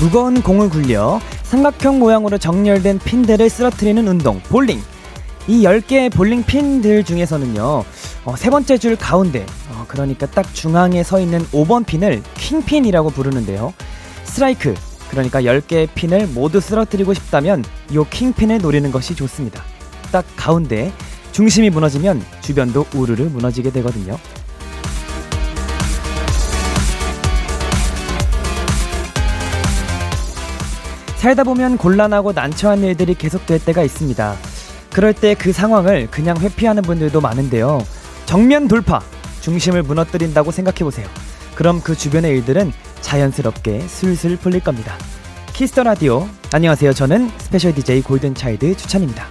무거운 공을 굴려 삼각형 모양으로 정렬된 핀들을 쓰러뜨리는 운동 볼링. 이 10개의 볼링 핀들 중에서는요 어, 세 번째 줄 가운데 어, 그러니까 딱 중앙에 서 있는 5번 핀을 킹핀이라고 부르는데요. 스트라이크 그러니까 10개의 핀을 모두 쓰러뜨리고 싶다면 이 킹핀을 노리는 것이 좋습니다. 딱 가운데 중심이 무너지면 주변도 우르르 무너지게 되거든요 살다 보면 곤란하고 난처한 일들이 계속될 때가 있습니다. 그럴 때 그 상황을 그냥 회피하는 분들도 많은데요. 정면 돌파, 중심을 무너뜨린다고 생각해 보세요. 그럼 그 주변의 일들은 자연스럽게 슬슬 풀릴 겁니다. Kiss the Radio. 안녕하세요. 저는 special DJ 골든 차일드 주찬입니다.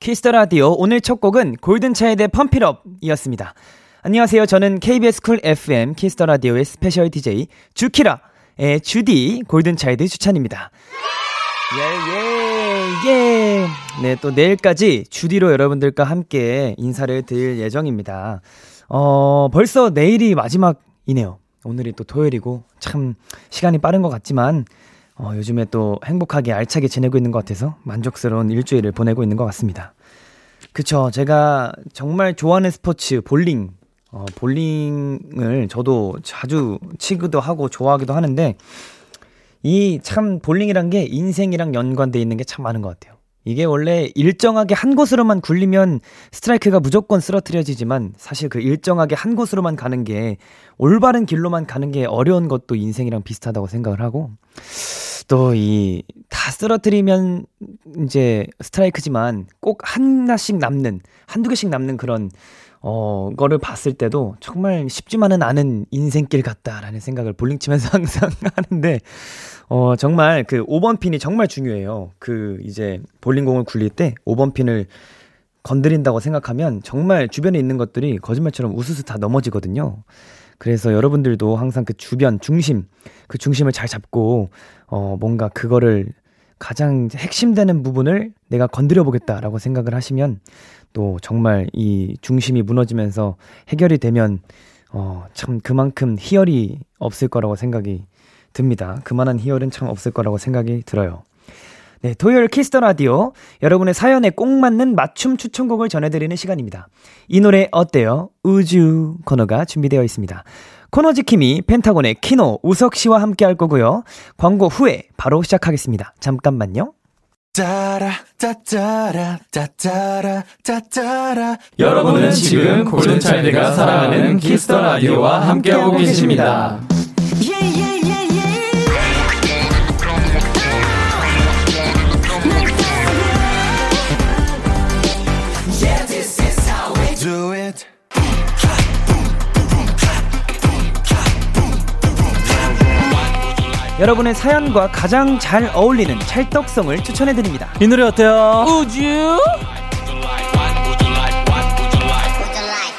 Kiss the Radio 오늘 첫 곡은 골든 차일드 Pump It Up이었습니다. 안녕하세요. 저는 KBS 쿨 FM 키스터 라디오의 스페셜 DJ 주키라 예, 주디 골든차이드 추천입니다. 예, 예, 예. 네, 또 내일까지 주디로 여러분들과 함께 인사를 드릴 예정입니다. 어, 벌써 내일이 마지막이네요. 오늘이 또 토요일이고, 참, 시간이 빠른 것 같지만, 어, 요즘에 또 행복하게 알차게 지내고 있는 것 같아서 만족스러운 일주일을 보내고 있는 것 같습니다. 그쵸. 제가 정말 좋아하는 스포츠, 볼링, 어, 볼링을 저도 자주 치기도 하고 좋아하기도 하는데 이 참 볼링이란 게 인생이랑 연관돼 있는 게 참 많은 것 같아요. 이게 원래 일정하게 한 곳으로만 굴리면 스트라이크가 무조건 쓰러뜨려지지만 사실 그 일정하게 한 곳으로만 가는 게 올바른 길로만 가는 게 어려운 것도 인생이랑 비슷하다고 생각을 하고 또 이 다 쓰러뜨리면 이제 스트라이크지만 꼭 하나씩 남는 한두 개씩 남는 그런 어, 거를 봤을 때도 정말 쉽지만은 않은 인생길 같다라는 생각을 볼링 치면서 항상 하는데, 어, 정말 그 5번 핀이 정말 중요해요. 그 이제 볼링공을 굴릴 때 5번 핀을 건드린다고 생각하면 정말 주변에 있는 것들이 거짓말처럼 우수수 다 넘어지거든요. 그래서 여러분들도 항상 그 주변 중심, 그 중심을 잘 잡고, 어, 뭔가 그거를 가장 핵심되는 부분을 내가 건드려 보겠다라고 생각을 하시면 또 정말 이 중심이 무너지면서 해결이 되면 어, 참 그만큼 희열이 없을 거라고 생각이 듭니다. 그만한 희열은 참 없을 거라고 생각이 들어요. 네, 토요일 Kiss the Radio. 여러분의 사연에 꼭 맞는 맞춤 추천곡을 전해드리는 시간입니다. 이 노래 어때요? 우주 코너가 준비되어 있습니다. 코너 지킴이 펜타곤의 키노 우석 씨와 함께 할 거고요. 광고 후에 바로 시작하겠습니다. 잠깐만요. 여러분은 지금 골든차일드가 사랑하는 키스터 라디오와 함께하고 계십니다. 여러분의 사연과 가장 잘 어울리는 찰떡송을 추천해드립니다. 이 노래 어때요? 우주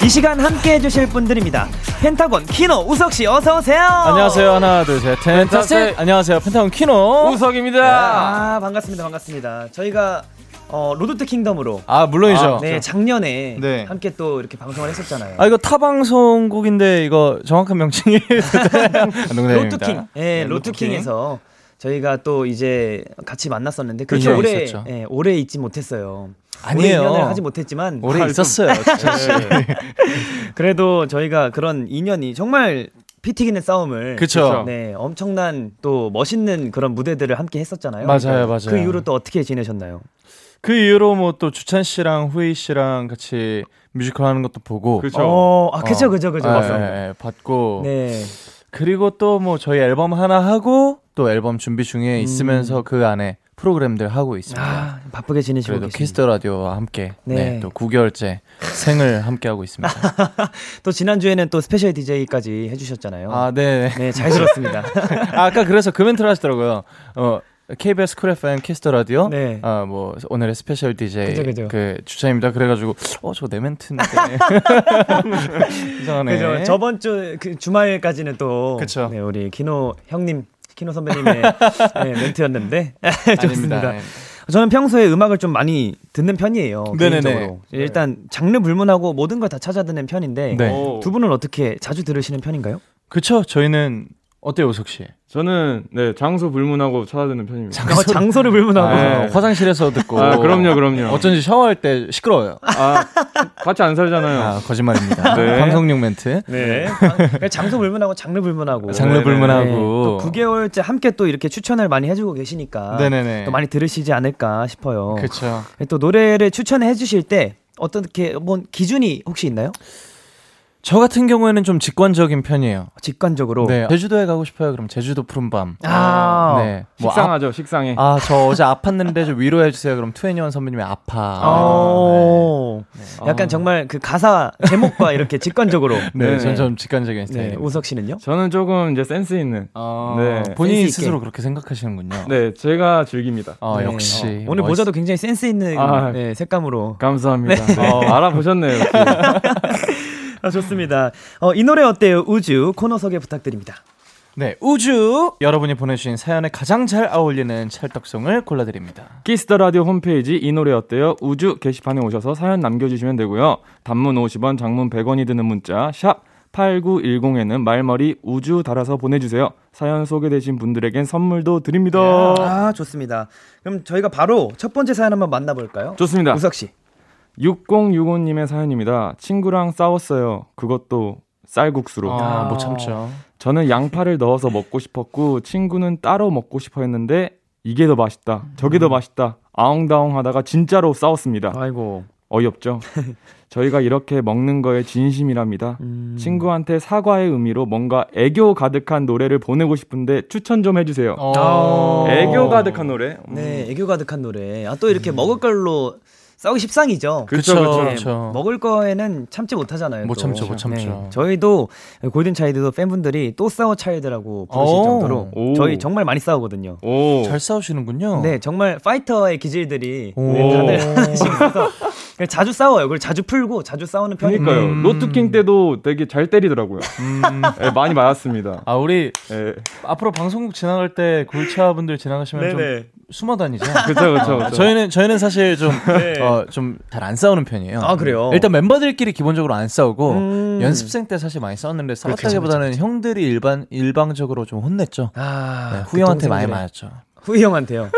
이 시간 함께 해주실 분들입니다. 펜타곤 키노 우석 씨 어서 오세요. 안녕하세요. 하나, 둘, 셋. 펜타스. 안녕하세요. 펜타곤 키노. 우석입니다. 아, 반갑습니다. 반갑습니다. 저희가 어, Road to Kingdom으로. 아, 물론이죠. 아, 네, 작년에 네. 함께 또 이렇게 방송을 했었잖아요. 아, 이거 타방송국인데, 이거 정확한 명칭이. 로투킹. 예, 로투킹에서 저희가 또 이제 같이 만났었는데 그 그렇죠. 오래 있었죠. 예, 오래 있지 못했어요. 아니에요. 오래 인연을 하지 못했지만 오래 아, 있었어요. 진짜. 그래도 저희가 그런 인연이 정말 피 튀기는 싸움을 그쵸. 네, 엄청난 또 멋있는 그런 무대들을 함께 했었잖아요. 맞아요, 맞아요. 그 이후로 또 어떻게 지내셨나요? 그 이후로 뭐 또 주찬 씨랑 후이 씨랑 같이 뮤지컬 하는 것도 보고. 그쵸. 어, 아, 그죠, 어. 그죠, 그죠. 예, 맞아요. 예, 예, 봤고. 네. 그리고 또 뭐 저희 앨범 하나 하고 또 앨범 준비 중에 있으면서 그 안에 프로그램들 하고 있습니다. 음. 아, 바쁘게 지내시고 그래도 계십니다. Kiss the Radio와 함께 네. 네. 또 9개월째 생을 함께 하고 있습니다. 또 지난주에는 또 special DJ까지 해 주셨잖아요. 아, 네. 네, 잘 들었습니다. 아, 아까 그래서 그 멘트를 하시더라고요. 어, KBS 쿨 FM Kiss the Radio. 네. 아, 뭐 오늘의 special DJ 그죠, 그죠. 그 주찬입니다. 그래 가지고 어, 저거 내 멘트인데. 이상하네. 그죠. 저번 주 그 주말까지는 또 그쵸. 네, 우리 키노 형님, 키노 선배님의 네, 멘트였는데 좋습니다. 저는 평소에 음악을 좀 많이 듣는 편이에요. 네네네. 개인적으로. 일단 장르 불문하고 모든 걸 다 찾아 듣는 편인데 네. 오. 두 분은 어떻게 자주 들으시는 편인가요? 그쵸. 저희는 어때요, 우석 씨? 저는 네 장소 불문하고 찾아듣는 편입니다. 어, 장소 를 불문하고 아, 네. 화장실에서 듣고. 아, 그럼요, 그럼요. 어쩐지 샤워할 때 시끄러워요. 아, 같이 안 살잖아요. 아, 거짓말입니다. 네. 방송용 멘트. 네. 장- 장소 불문하고 장르 불문하고 장르 네네. 불문하고. 네, 또 9개월째 함께 또 이렇게 추천을 많이 해주고 계시니까 네네네. 또 많이 들으시지 않을까 싶어요. 그쵸. 또 노래를 추천해 주실 때 어떻게 뭐 기준이 혹시 있나요? 저 같은 경우에는 좀 직관적인 편이에요. 직관적으로. 네. 제주도에 가고 싶어요. 그럼 제주도 푸른밤. 아. 네. 뭐 식상하죠, 식상해. 아, 저 어제 아팠는데 좀 위로해 주세요. 그럼 투애니원 선배님이 아파. 어. 약간 아. 정말 그 가사 제목과 이렇게 직관적으로. 네, 네. 전좀 직관적인 네, 스타일입니다. 우석 씨는요? 저는 조금 이제 센스 있는. 아, 네. 본인이 센스 있게. 스스로 그렇게 생각하시는군요. 네, 제가 즐깁니다. 아, 네. 역시. 어, 오늘 멋있- 모자도 굉장히 센스 있는 아. 네, 색감으로. 감사합니다. 네, 알아보셨네요. 아, 좋습니다. 어, 이 노래 어때요? 우주 코너 소개 부탁드립니다. 네, 우주 여러분이 보내주신 사연에 가장 잘 어울리는 찰떡송을 골라드립니다. Kiss the Radio 홈페이지 이 노래 어때요? 우주 게시판에 오셔서 사연 남겨주시면 되고요. 단문 50원, 장문 100원이 드는 문자 샵 8910에는 말머리 우주 달아서 보내주세요. 사연 소개되신 분들에겐 선물도 드립니다. 아, 좋습니다. 그럼 저희가 바로 첫 번째 사연 한번 만나볼까요? 좋습니다. 우석 씨. 6065님의 사연입니다. 친구랑 싸웠어요. 그것도 쌀국수로. 아, 못 참죠. 저는 양파를 넣어서 먹고 싶었고 친구는 따로 먹고 싶어 했는데 이게 더 맛있다. 저게 더 맛있다. 아웅다웅 하다가 진짜로 싸웠습니다. 아이고. 어이없죠? 저희가 이렇게 먹는 거에 진심이랍니다. 음. 친구한테 사과의 의미로 뭔가 애교 가득한 노래를 보내고 싶은데 추천 좀 해주세요. 어. 애교 가득한 노래? 음. 네, 애교 가득한 노래. 아, 또 이렇게 먹을 걸로 싸우기 십상이죠. 네, 그쵸. 먹을 거에는 참지 못하잖아요. 못 또. 참죠, 못 참죠. 네, 저희도 골든 차일드도 팬분들이 또 싸워 차일드라고 부르실 오. 정도로 오. 저희 정말 많이 싸우거든요. 오. 잘 싸우시는군요. 네, 정말 파이터의 기질들이 오. 네, 다들 하나씩 있어서 자주 싸워요. 그걸 자주 풀고 자주 싸우는 편이니까. 그러니까요. 음. 로투킹 때도 되게 잘 때리더라고요. 음. 네, 많이 맞았습니다. 아, 우리 네. 앞으로 방송국 지나갈 때 골차분들 지나가시면 좀 숨어 다니죠. 그쵸, 그쵸, 그쵸. 저희는 저희는 사실 좀 네. 어, 좀잘안 싸우는 편이에요. 아, 그래요? 일단 멤버들끼리 기본적으로 안 싸우고 음. 연습생 때 사실 많이 싸웠는데 싸웠다기보다는 형들이 일반 일방적으로 좀 혼냈죠. 아, 네, 그 후영한테 많이 동생들의- 맞았죠. 후이 형한테요.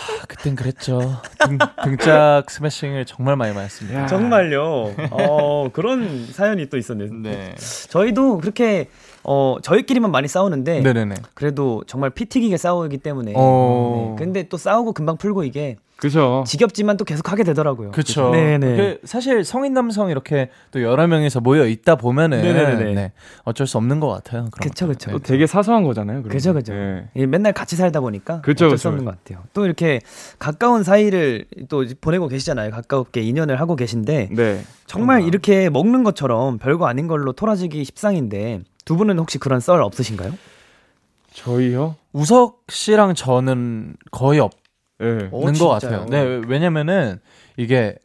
아, 그땐 그랬죠. 등, 등짝 스매싱을 정말 많이 맞았습니다. 야. 정말요. 어, 그런 사연이 또 있었네요. 네. 저희도 그렇게 어, 저희끼리만 많이 싸우는데 네네네. 그래도 정말 피 튀기게 싸우기 때문에. 어. 네. 근데 또 싸우고 금방 풀고 이게 그죠. 지겹지만 또 계속 하게 되더라고요. 그쵸. 네네. 그 사실 성인 남성 이렇게 또 여러 명이서 모여 있다 보면은 네네네. 네, 어쩔 수 없는 것 같아요. 그쵸. 그쵸. 또 되게 사소한 거잖아요. 거. 그죠. 네. 예, 맨날 같이 살다 보니까 그쵸, 어쩔 그쵸. 수 없는 것 같아요. 또 이렇게 가까운 사이를 또 보내고 계시잖아요. 가깝게 인연을 하고 계신데 네. 정말 이렇게 먹는 것처럼 별거 아닌 걸로 토라지기 십상인데 두 분은 혹시 그런 썰 없으신가요? 저희요? 우석 씨랑 저는 거의 없 는 네. 어, 것 진짜요? 같아요. 네, 왜냐면은 이게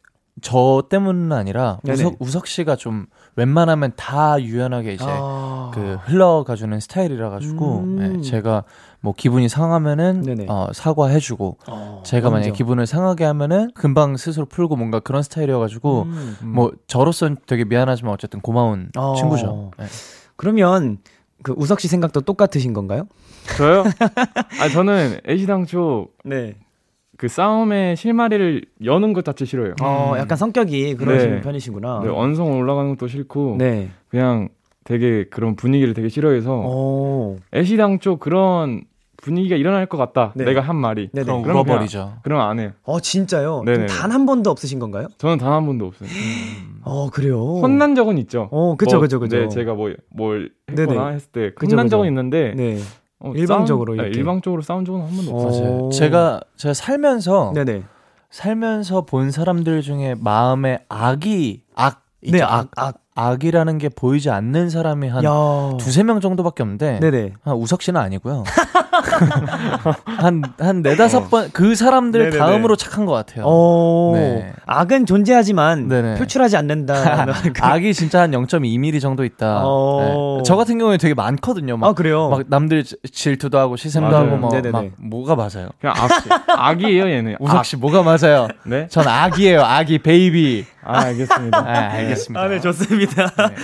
저 때문은 아니라 네네. 우석, 우석 씨가 좀 웬만하면 다 유연하게 이제 아. 그 흘러가주는 스타일이라 가지고 음. 네, 제가 뭐 기분이 상하면은 네네. 어, 사과해주고 어, 제가 만약에 먼저. 기분을 상하게 하면은 금방 스스로 풀고 뭔가 그런 스타일이어가지고 음. 뭐 저로서는 되게 미안하지만 어쨌든 고마운 어. 친구죠. 네. 그러면 그 우석 씨 생각도 똑같으신 건가요? 저요? 아, 저는 애시당초 네. 그 싸움의 실마리를 여는 것 자체 싫어요. 어, 약간 성격이 그러신 네. 편이시구나. 네, 언성 올라가는 것도 싫고 네. 그냥 되게 그런 분위기를 되게 싫어해서 오. 애시당초 그런 분위기가 일어날 것 같다. 네. 내가 한 말이. 네네. 그럼 울어버리죠. 그럼 안 해요. 어, 진짜요? 네네. 단한 번도 없으신 건가요? 저는 단 한 번도 없어요. 어, 그래요. 혼난 적은 있죠. 어, 그쵸, 뭐, 그쵸, 그쵸. 네, 제가 뭐 뭘 했거나 네네. 했을 때 그죠, 혼난 그죠. 적은 있는데 네. 어, 일방적으로 싸움, 네, 이렇게. 일방적으로 싸운 적은 한 번도 없어요. 오. 제가 제가 살면서 네네. 살면서 본 사람들 중에 마음에 악이 악 있죠. 네, 악, 악. 악이라는 게 보이지 않는 사람이 한 야. 두세 명 정도밖에 없는데 네네. 아, 우석 씨는 아니고요. 한, 한 네다섯 번, 그 사람들 네네네. 다음으로 착한 것 같아요. 어. 네. 악은 존재하지만 네네. 표출하지 않는다. 악이 진짜 한 0.2mm 정도 있다. 어. 네. 저 같은 경우에 되게 많거든요. 막, 아 그래요. 막 남들 지- 질투도 하고 시샘도 맞아요. 하고 뭐, 네네네. 막 뭐가 맞아요? 그냥 악, 악이에요, 얘는. 우석 악. 씨 뭐가 맞아요? 네? 전 악이에요. 악이 baby. 아, 알겠습니다. 아, 알겠습니다. 아, 네, 좋습니다. 네.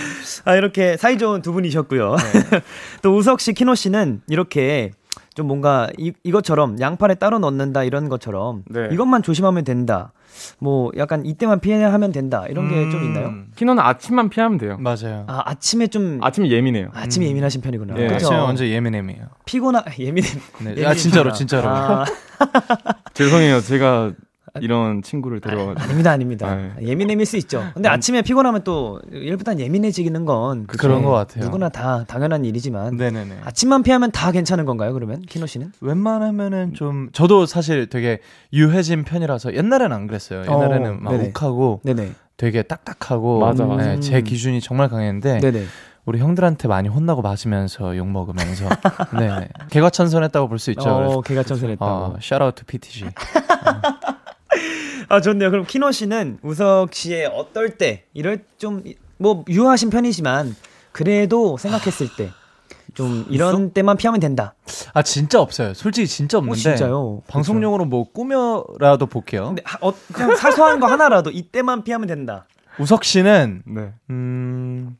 아, 이렇게 사이좋은 두 분이셨고요. 또 우석 씨, 키노 씨는 이렇게 좀 뭔가 이, 이것처럼 양팔에 따로 넣는다 이런 것처럼 네. 이것만 조심하면 된다. 뭐 약간 이때만 피하면 된다. 이런 게좀 있나요? 음, 키노는 아침만 피하면 돼요. 맞아요. 아, 아침에 좀 아침이 예민해요. 아침에 예민하신 편이구나. 예. 그죠? 아침에 완전 예민해이에요. 피곤하 예민해. 네. 예민해. 아 진짜로 진짜로. 아, 죄송해요. 제가 이런 친구를 데려와가지고. 아닙니다, 아닙니다. 아, 예민해일 수 있죠. 근데 아침에 피곤하면 또 일단 예민해지는 건 그런 네, 것 같아요. 누구나 다 당연한 일이지만 네네네. 아침만 피하면 다 괜찮은 건가요? 그러면 키노 씨는? 웬만하면은 좀 저도 사실 되게 유해진 편이라서 옛날에는 안 그랬어요. 옛날에는 어, 막 네네. 욱하고 네네. 되게 딱딱하고 맞아, 맞아. 네, 제 기준이 정말 강했는데 네네. 우리 형들한테 많이 혼나고 맞으면서 욕 먹으면서 네 개과천선했다고 볼 수 있죠. 어, 개가 천선했다고. 어, 샤라우트 PTG. 아, 좋네요. 그럼 키노 씨는 우석 씨의 어떨 때, 이럴 좀, 뭐, 유하신 편이지만, 그래도 생각했을 때, 좀, 이런 때만 피하면 된다. 아 진짜 없어요. 솔직히 진짜 어, 없는데 진짜요? 방송용으로 뭐 꾸며라도 볼게요. 근데, 하- 어, 그냥 사소한 거 하나라도 이때만 피하면 된다. 우석 씨는 네. 음.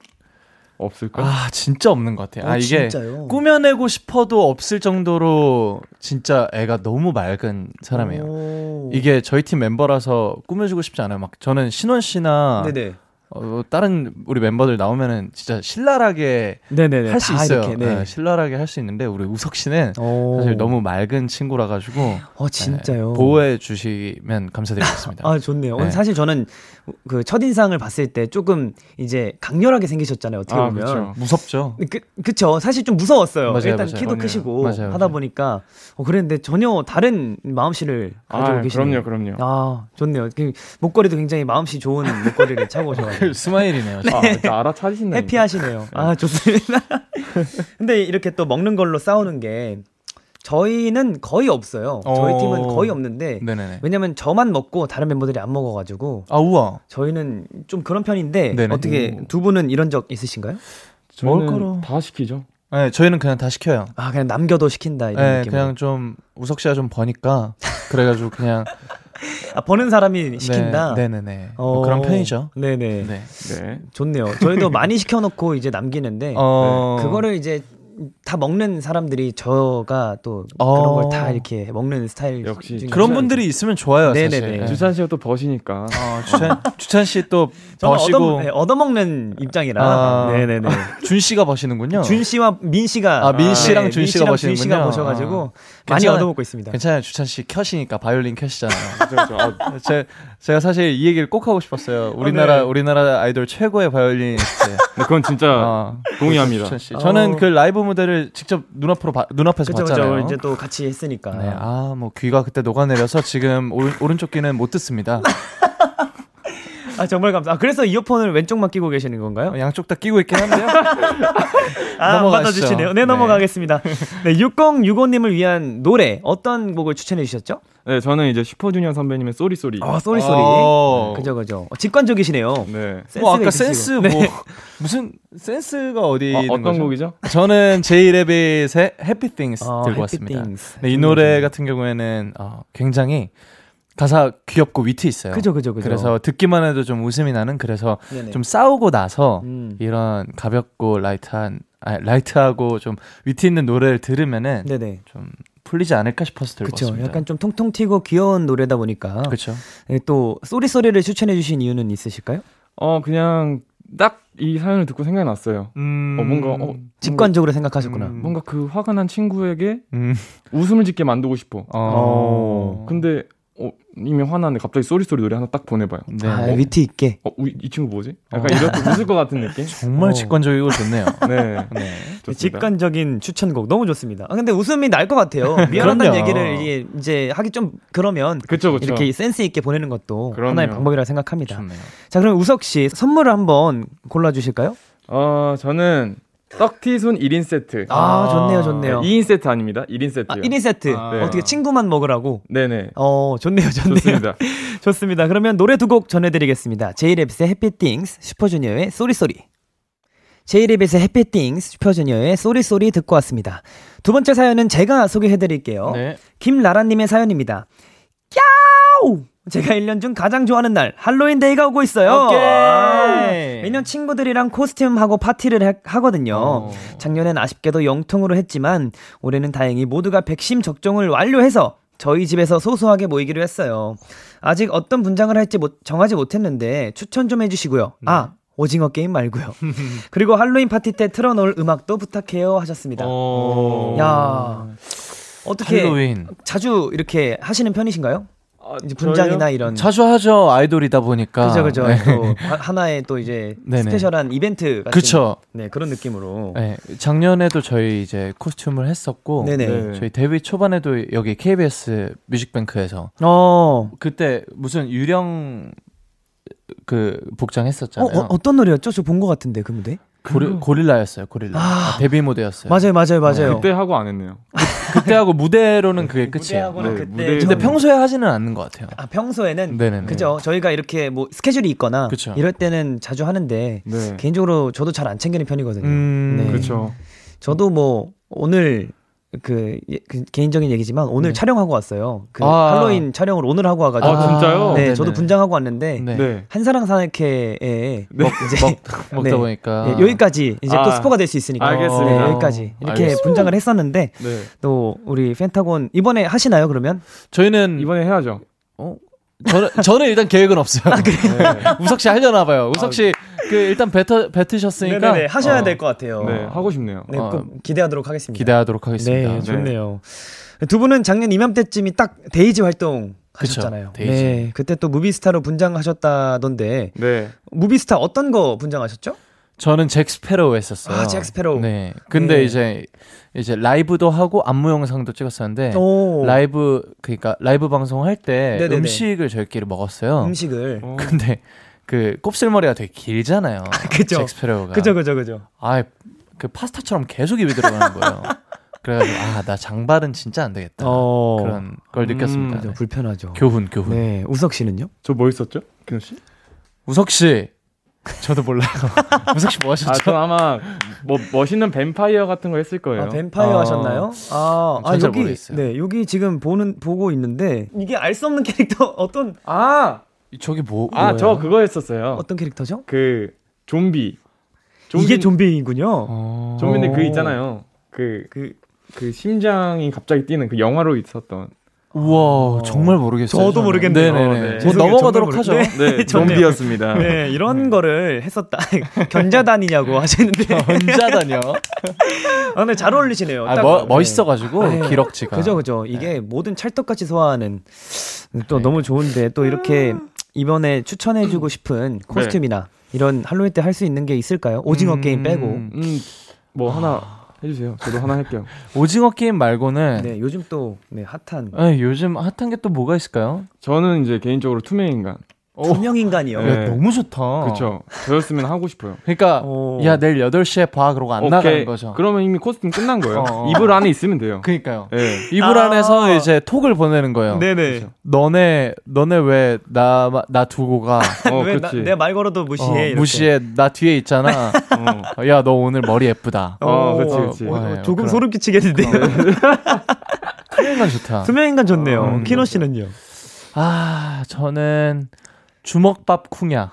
없을까? 아 진짜 없는 것 같아요. 아 어, 이게 진짜요? 꾸며내고 싶어도 없을 정도로 진짜 애가 너무 맑은 사람이에요. 오. 이게 저희 팀 멤버라서 꾸며주고 싶지 않아요. 막 저는 신원 씨나 네네. 어, 다른 우리 멤버들 나오면은 진짜 신랄하게. 할수다 있어요. 이렇게, 네. 네, 신랄하게 할 수 있는데 우리 우석 씨는 오. 사실 너무 맑은 친구라 가지고 어, 진짜요? 네, 보호해 주시면 감사드리겠습니다. 아, 좋네요. 네. 오늘 사실 저는 그 첫 인상을 봤을 때 조금 이제 강렬하게 생기셨잖아요. 어떻게 아, 보면. 그렇죠. 무섭죠? 그, 그쵸. 사실 좀 무서웠어요. 맞아요, 일단 맞아요. 키도 맞아요. 크시고 하다. 보니까 어, 그랬는데 전혀 다른 마음씨를 가지고 아, 계시네요. 그럼요, 그럼요. 아, 좋네요. 그 목걸이도 굉장히 마음씨 좋은 목걸이를 차고 오셔가지고. 스마일이네요. 아, 진짜 알아차리신다. 해피하시네요. 아, 좋습니다. 근데 이렇게 또 먹는 걸로 싸우는 게 저희는 거의 없어요. 저희 어. 팀은 거의 없는데 네네네. 왜냐면 저만 먹고 다른 멤버들이 안 먹어가지고 아 우와. 저희는 좀 그런 편인데 네네. 어떻게 두 분은 이런 적 있으신가요? 먹을 저희는 거로. 다 시키죠. 네, 저희는 그냥 다 시켜요. 아 그냥 남겨도 시킨다 이런 네, 느낌으로. 그냥 좀 우석 씨가 좀 버니까 그래가지고 그냥 아, 버는 사람이 시킨다. 네, 네네네. 어, 뭐 그런 편이죠. 네네. 네. 네. 좋네요. 저희도 많이 시켜놓고 이제 남기는데 어. 그거를 이제 다 먹는 사람들이 저가 또 어. 그런 걸 다 이렇게 먹는 스타일 역시 그런. 분들이 있으면 좋아요. 네네네. 사실. 네. 주찬 씨가 또 버시니까. 어, 주찬 주찬 씨 또 버시고 얻어, 네, 얻어먹는 입장이라 아. 네네네 준 씨가 버시는군요. 준 씨와 민 씨가 아, 민 씨랑 네, 준민 씨가 버시는군요. 씨가 버셔가지고 아. 많이 괜찮아요. 얻어먹고 있습니다. 괜찮아요. 주찬 씨 컷이니까 바이올린. 그렇죠. 아, 제, 제가 사실 이 얘기를 꼭 하고 싶었어요. 우리나라 네. 우리나라 아이돌 최고의 바이올리니스트. 근데 그건 진짜 아, 동의합니다. 주찬 씨. 저는 어. 그 라이브 무대를 직접 눈앞으로 봐- 눈앞에서 그쵸 봤잖아요. 그쵸 이제 또 같이 했으니까 네, 아, 뭐 귀가 그때 녹아내려서 지금 오른, 오른쪽 귀는 못 듣습니다. 아 정말 감사. 아 그래서 이어폰을 왼쪽만 끼고 계시는 건가요? 어, 양쪽 다 끼고 있긴 한데요. 아. 받아주시네요. 네, 네. 넘어가겠습니다. 네, 6065님을 위한 노래 어떤 곡을 추천해 주셨죠? 네, 저는 이제 슈퍼주니어 선배님의 Sorry Sorry. 아, Sorry Sorry. 어. 그죠, 그죠. 어, 직관적이시네요. 네. 뭐 아까 있으시고. 센스 네. 뭐 무슨 센스가 어디 어, 있는 어떤 거죠? 곡이죠? 저는 제이레빗의 Happy Things 어, 들고 Happy 왔습니다. Things. 네, 이 노래 같은 경우에는 어, 굉장히 가사 귀엽고 위트 있어요. 그죠, 그죠, 그죠. 그래서 듣기만 해도 좀 웃음이 나는 그래서 네네. 좀 싸우고 나서 음. 이런 가볍고 light한 아, light하고 좀 위트 있는 노래를 들으면은 네네. 좀 풀리지 않을까 싶어서 그쵸. 왔습니다. 약간 좀 통통 튀고 귀여운 노래다 보니까. 그렇죠. 네, 또, Sorry Sorry를 추천해 주신 이유는 있으실까요? 어, 그냥 딱 이 사연을 듣고 생각이 났어요. 음... 어, 뭔가 어, 직관적으로 생각하셨구나. 음. 뭔가 그 화가 난 친구에게 음. 웃음을 짓게 만들고 싶어. 어. 근데 어, 이미 화나는데 갑자기 Sorry Sorry 노래 하나 딱 보내봐요. 네. 아, 위트 있게. 어, 이, 이 친구 뭐지? 약간 이렇게 웃을 것 같은 느낌? 정말 어. 직관적이고 좋네요. 네. 네. 좋습니다. 직관적인 추천곡 너무 좋습니다. 아, 근데 웃음이 날 것 같아요. 미안하다는. 얘기를 이제, 이제 하기 좀 그러면 그쵸, 그쵸. 이렇게 센스 있게 보내는 것도 그럼요. 하나의 방법이라 생각합니다. 좋네요. 자, 그럼 우석 씨 선물을 한번 골라 주실까요? 어, 저는 떡티순 1인 세트. 아, 아, 좋네요, 좋네요. 2인 세트 아닙니다. 1인 세트요. 아, 1인 세트. 아. 네. 어떻게 친구만 먹으라고? 네네. 어, 좋네요, 좋네요. 좋습니다. 좋습니다. 그러면 노래 두 곡 전해드리겠습니다. 제이레빗의 Happy Things, 슈퍼주니어의 Sorry Sorry. 제이레빗의 Happy Things, 슈퍼주니어의 Sorry Sorry 듣고 왔습니다. 두 번째 사연은 제가 소개해드릴게요. 네. 김라라님의 사연입니다. 야우! 제가 1년 중 가장 좋아하는 날, 할로윈 데이가 오고 있어요. 오케이. 아, 매년 친구들이랑 코스튬하고 파티를 하, 하거든요. 어. 작년엔 아쉽게도 영통으로 했지만, 올해는 다행히 모두가 백신 접종을 완료해서 저희 집에서 소소하게 모이기로 했어요. 아직 어떤 분장을 할지 못- 정하지 못했는데, 추천 좀 해주시고요. 아! 오징어 게임 말고요. 그리고 할로윈 파티 때 틀어놓을 음악도 부탁해요 하셨습니다. 어. 야 어떻게 할로윈. 자주 이렇게 하시는 편이신가요? 아, 이제 분장이나? 이런 자주 하죠. 아이돌이다 보니까. 그죠 그죠 네. 또 하- 하나의 또 이제 네네. 스페셜한 이벤트 같은 그쵸. 네 그런 느낌으로 네, 작년에도 저희 이제 코스튬을 했었고 네네 네. 저희 데뷔 초반에도 여기 KBS 뮤직뱅크에서 어, 그때 무슨 유령 그 복장 어, 했었잖아요. 어 어 떤 노래였죠? 저 본 것 같은데 그 무대 고리, 고릴라였어요. 고릴라. 아. 아, 데뷔 무대였어요. 맞아요 맞아요 맞아요 그때 하고 안 했네요. 그 때 하고 무대로는 그게 끝이에요. 무대하고는 네, 그때 근데 평소에 하지는 않는 것 같아요. 아 평소에는 네네네. 그죠 저희가 이렇게 뭐 스케줄이 있거나 그쵸. 이럴 때는 자주 하는데 네. 개인적으로 저도 잘 안 챙기는 편이거든요. 음, 네. 그렇죠. 저도 뭐 오늘 그, 예, 그 개인적인 얘기지만 오늘 네. 촬영하고 왔어요. 그 아. 할로윈 촬영을 오늘 하고 와가지고 아, 진짜요? 네, 네네. 저도 분장하고 왔는데 네. 네. 한사랑 사케에 네. 이제 먹다 네. 보니까 예, 여기까지 이제 또 아. 스포가 될 수 있으니까 알겠습니다. 네, 여기까지 이렇게 알겠습니다. 분장을 했었는데 네. 또 우리 펜타곤 이번에 하시나요 그러면? 저희는 이번에 해야죠. 어? 저는 저는 일단 계획은 없어요. 네. 우석 씨 하려나 봐요. 우석 씨 그 일단 뱉어 뱉으셨으니까 네네네 하셔야 어, 될것 같아요. 네, 하고 싶네요. 네, 어. 꼭 기대하도록 하겠습니다. 기대하도록 하겠습니다. 네, 좋네요. 두 분은 작년 이맘때쯤이 딱 데이지 활동 하셨잖아요. 그쵸, 데이지. 네, 그때 또 무비스타로 분장하셨다던데 네. 무비스타 어떤 거 분장하셨죠? 저는 잭 스페로우 했었어요. 아, 잭 스페로우. 네. 근데 네. 이제 이제 라이브도 하고 안무 영상도 찍었었는데 오, 라이브 그러니까 라이브 방송 할 때 네네네. 음식을 저희끼리 먹었어요. 음식을. 어. 근데 그 곱슬머리가 되게 길잖아요. 그죠. 잭 스페로우가. 그죠, 그죠, 그죠. 아, 그 파스타처럼 계속 입에 들어가는 거예요. 그래가지고 아, 나 장발은 진짜 안 되겠다. 어, 그런 걸 음, 느꼈습니다. 그죠, 네. 불편하죠. 교훈, 교훈. 네, 우석 씨는요? 저 뭐 있었죠? kinho 씨? 우석 씨, 저도 몰라요. 우석 씨뭐 아, 하셨죠? 전 아마 뭐 멋있는 뱀파이어 같은 거 했을 거예요. 아, 뱀파이어 아. 하셨나요? 아, 아 여기 모르겠어요. 네, 여기 지금 보는 보고 있는데 이게 알 수 없는 캐릭터 어떤 아, 저기 뭐? 아? 저 그거 했었어요. 어떤 캐릭터죠? 그 좀비. 이게 좀비이군요. 어... 좀비인데 어. 그 있잖아요. 그그 그 심장이 갑자기 뛰는 그 영화로 있었던. 우와, 정말 모르겠어요. 저도. 모르겠네요. 네네네. 네. 뭐. 넘어가도록 하죠. 네, 좋네요. 좀비였습니다. 네, 이런 거를 했었다. 견자단이냐고 하시는데. 혼자다녀. 아, 근데 잘 어울리시네요. 아, 딱- 뭐, 네. 멋있어가지고 네. 기럭지가. 그죠, 그죠. 이게 모든 찰떡같이 소화하는 또 네. 너무 좋은데 또 이렇게 이번에 추천해주고 싶은 코스튬이나 이런 할로윈 때 할 수 있는 게 있을까요? 오징어 음, 게임 빼고. 음, 뭐 하나 해주세요. 저도 하나 할게요. 오징어 게임 말고는 네, 요즘 또 네, 핫한 네, 요즘 핫한 게 또 뭐가 있을까요? 저는 이제 개인적으로 투명 인간. 투명 인간이요. 네. 야, 너무 좋다. 그렇죠. 저였으면 하고 싶어요. 그러니까 오. 야 내일 8시에 봐 그러고 안 나가는 거죠. 그러면 이미 코스튬 끝난 거예요. 어, 어. 이불 안에 있으면 돼요. 그러니까요. 네. 이불 아. 안에서 이제 톡을 보내는 거예요. 네네. 너네 너네 왜 나 나 두고 가? 어, 왜 나, 그렇지. 내가 말 걸어도 무시해. 어. 무시해. 나 뒤에 있잖아. 어. 야너 오늘 머리 예쁘다. 어, 그치, 그치. 어, 네, 조금 그럼. 소름 끼치겠는데. 투명인간 좋다. 투명 인간 좋네요. 음, 키노 씨는요? 아 저는 주먹밥 쿵야.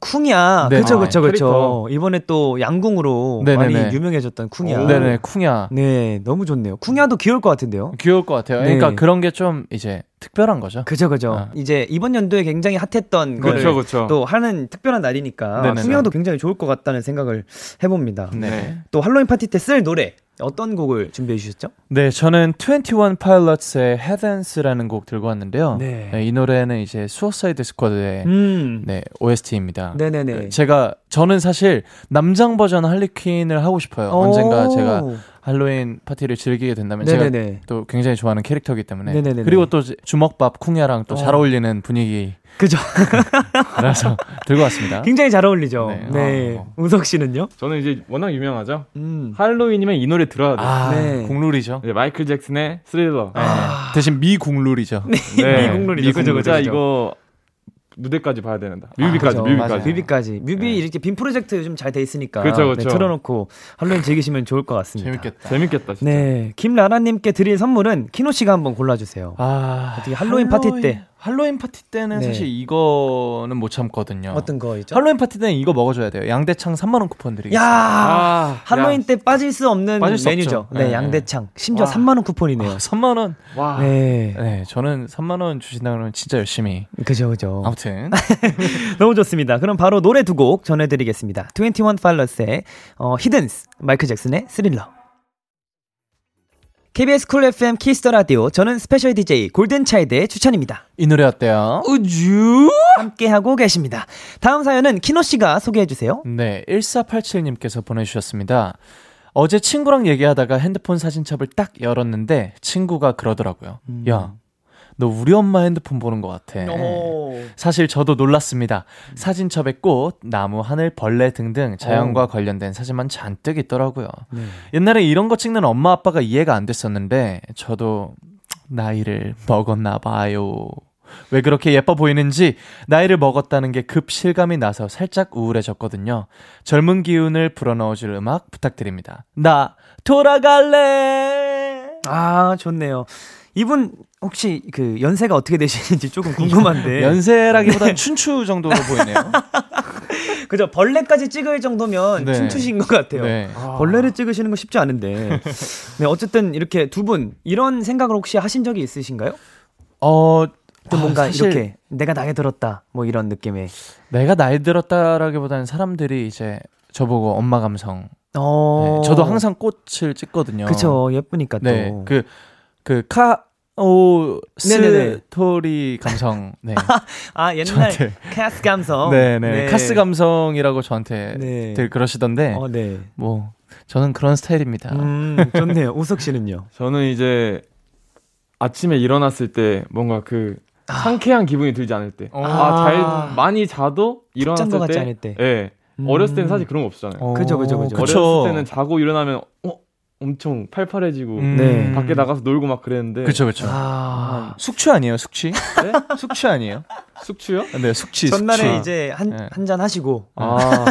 쿵야. 네. 그쵸, 아, 그쵸, 그쵸. 이번에 또 양궁으로 네네네. 많이 유명해졌던 쿵야. 오. 네네 쿵야. 네, 너무 좋네요. 쿵야도 귀여울 것 같은데요. 귀여울 것 같아요. 네. 그러니까 그런 게 좀 이제 특별한 거죠. 그죠, 그죠. 아. 이제 이번 연도에 굉장히 핫했던 그렇죠, 그렇죠. 또 하는 특별한 날이니까 네네네. 쿵야도 굉장히 좋을 것 같다는 생각을 해봅니다. 네. 또 할로윈 파티 때 쓸 노래 어떤 곡을 준비해 주셨죠? 네, 저는 21 Pilots의 Heathens라는 곡 들고 왔는데요. 네. 이 노래는 이제 Suicide Squad의 음. 네, OST입니다. 네네네. 제가 저는 사실 남장 버전 할리퀸을 하고 싶어요. 언젠가 제가 할로윈 파티를 즐기게 된다면 제가 네네네. 또 굉장히 좋아하는 캐릭터이기 때문에 네네네네. 그리고 또 주먹밥 쿵야랑 또잘 어. 어울리는 분위기라서 그죠. 들고 왔습니다. 굉장히 잘 어울리죠. 네. 네. 어. 우석 씨는요? 저는 이제 워낙 유명하죠. 음. 할로윈이면 이 노래 들어야 돼요. 아, 네. 국룰이죠. 이제 마이클 잭슨의 스릴러. 네. 대신 미 국룰이죠. 네. 미국룰이죠. 그죠, 그죠, 그죠. 이거 무대까지 봐야 된다. 뮤비까지, 그죠. 뮤비까지. 맞아요. 뮤비까지. 뮤비 네. 이렇게 빔 프로젝트 요즘 잘 돼 있으니까. 그쵸, 그쵸. 네, 틀어놓고 할로윈 즐기시면 좋을 것 같습니다. 재밌겠다. 재밌겠다, 진짜. 네. 김라라님께 드릴 선물은 키노 씨가 한번 골라주세요. 아, 어떻게 할로윈 파티 때. 할로윈 파티 때는 네. 사실 이거는 못 참거든요. 어떤 거있죠? 할로윈 파티 때는 이거 먹어줘야 돼요. 양대창 3만 원 쿠폰 드리겠습니다. 야 아, 할로윈 야. 때 빠질 수 없는 빠질 수 메뉴죠. 네, 네. 양대창. 심지어 와. 3만 원 쿠폰이네요. 아, 3만 원. 와. 네. 네, 저는 3만 원 주신다 그러면 진짜 열심히. 그죠, 그죠. 아무튼 너무 좋습니다. 그럼 바로 노래 두 곡 전해드리겠습니다. 21 Pilots의 어, Heathens, 마이클 잭슨의 스릴러. KBS Cool FM Kiss the 라디오. 저는 스페셜 DJ 골든차이드의 주찬입니다. 이 노래 어때요? 우주 함께 하고 계십니다. 다음 사연은 키노 씨가 소개해 주세요. 네, 1487님께서 보내 주셨습니다. 어제 친구랑 얘기하다가 핸드폰 사진첩을 딱 열었는데 친구가 그러더라고요. 음. 야, 너 우리 엄마 핸드폰 보는 것 같아. 사실 저도 놀랐습니다. 사진첩에 꽃, 나무, 하늘, 벌레 등등 자연과 관련된 사진만 잔뜩 있더라고요. 네. 옛날에 이런 거 찍는 엄마 아빠가 이해가 안 됐었는데 저도 나이를 먹었나 봐요. 왜 그렇게 예뻐 보이는지 나이를 먹었다는 게 급 실감이 나서 살짝 우울해졌거든요. 젊은 기운을 불어넣어줄 음악 부탁드립니다. 나 돌아갈래. 아, 좋네요. 이분 혹시 그 연세가 어떻게 되시는지 조금 궁금한데. 연세라기보다는 춘추 정도로 보이네요. 그죠? 벌레까지 찍을 정도면 네. 춘추신 것 같아요. 네. 벌레를 찍으시는 거 쉽지 않은데. 네, 어쨌든 이렇게 두 분 이런 생각을 혹시 하신 적이 있으신가요? 어, 좀 아, 뭔가 사실 이렇게 내가 나이 들었다 뭐 이런 느낌의. 내가 나이 들었다라기보다는 사람들이 이제 저보고 엄마 감성. 어. 네, 저도 항상 꽃을 찍거든요. 그쵸 예쁘니까 또. 네, 그, 그, 카, 오, 네네네. 스토리 감성. 네. 아 옛날 저한테. 카스 감성. 네 네. 카스 감성이라고 저한테 네. 늘 그러시던데, 어, 네. 뭐, 저는 그런 스타일입니다. 음, 좋네요. 우석 씨는요? 저는 이제 아침에 일어났을 때 뭔가 그 상쾌한 기분이 들지 않을 때. 어. 아, 잘, 많이 자도 일어났을 때. 않을 때. 예. 음. 어렸을 때는 사실 그런 거 없잖아요. 어, 그죠, 그죠, 그죠. 그쵸. 어렸을 때는 자고 일어나면, 어? 엄청 팔팔해지고, 음. 네. 밖에 나가서 놀고 막 그랬는데. 그쵸, 그쵸. 아. 숙취 아니에요, 숙취? 네? 숙취 아니에요? 숙취요? 네, 숙취, 전날에 숙취. 이제 한 네. 한잔 하시고. 아,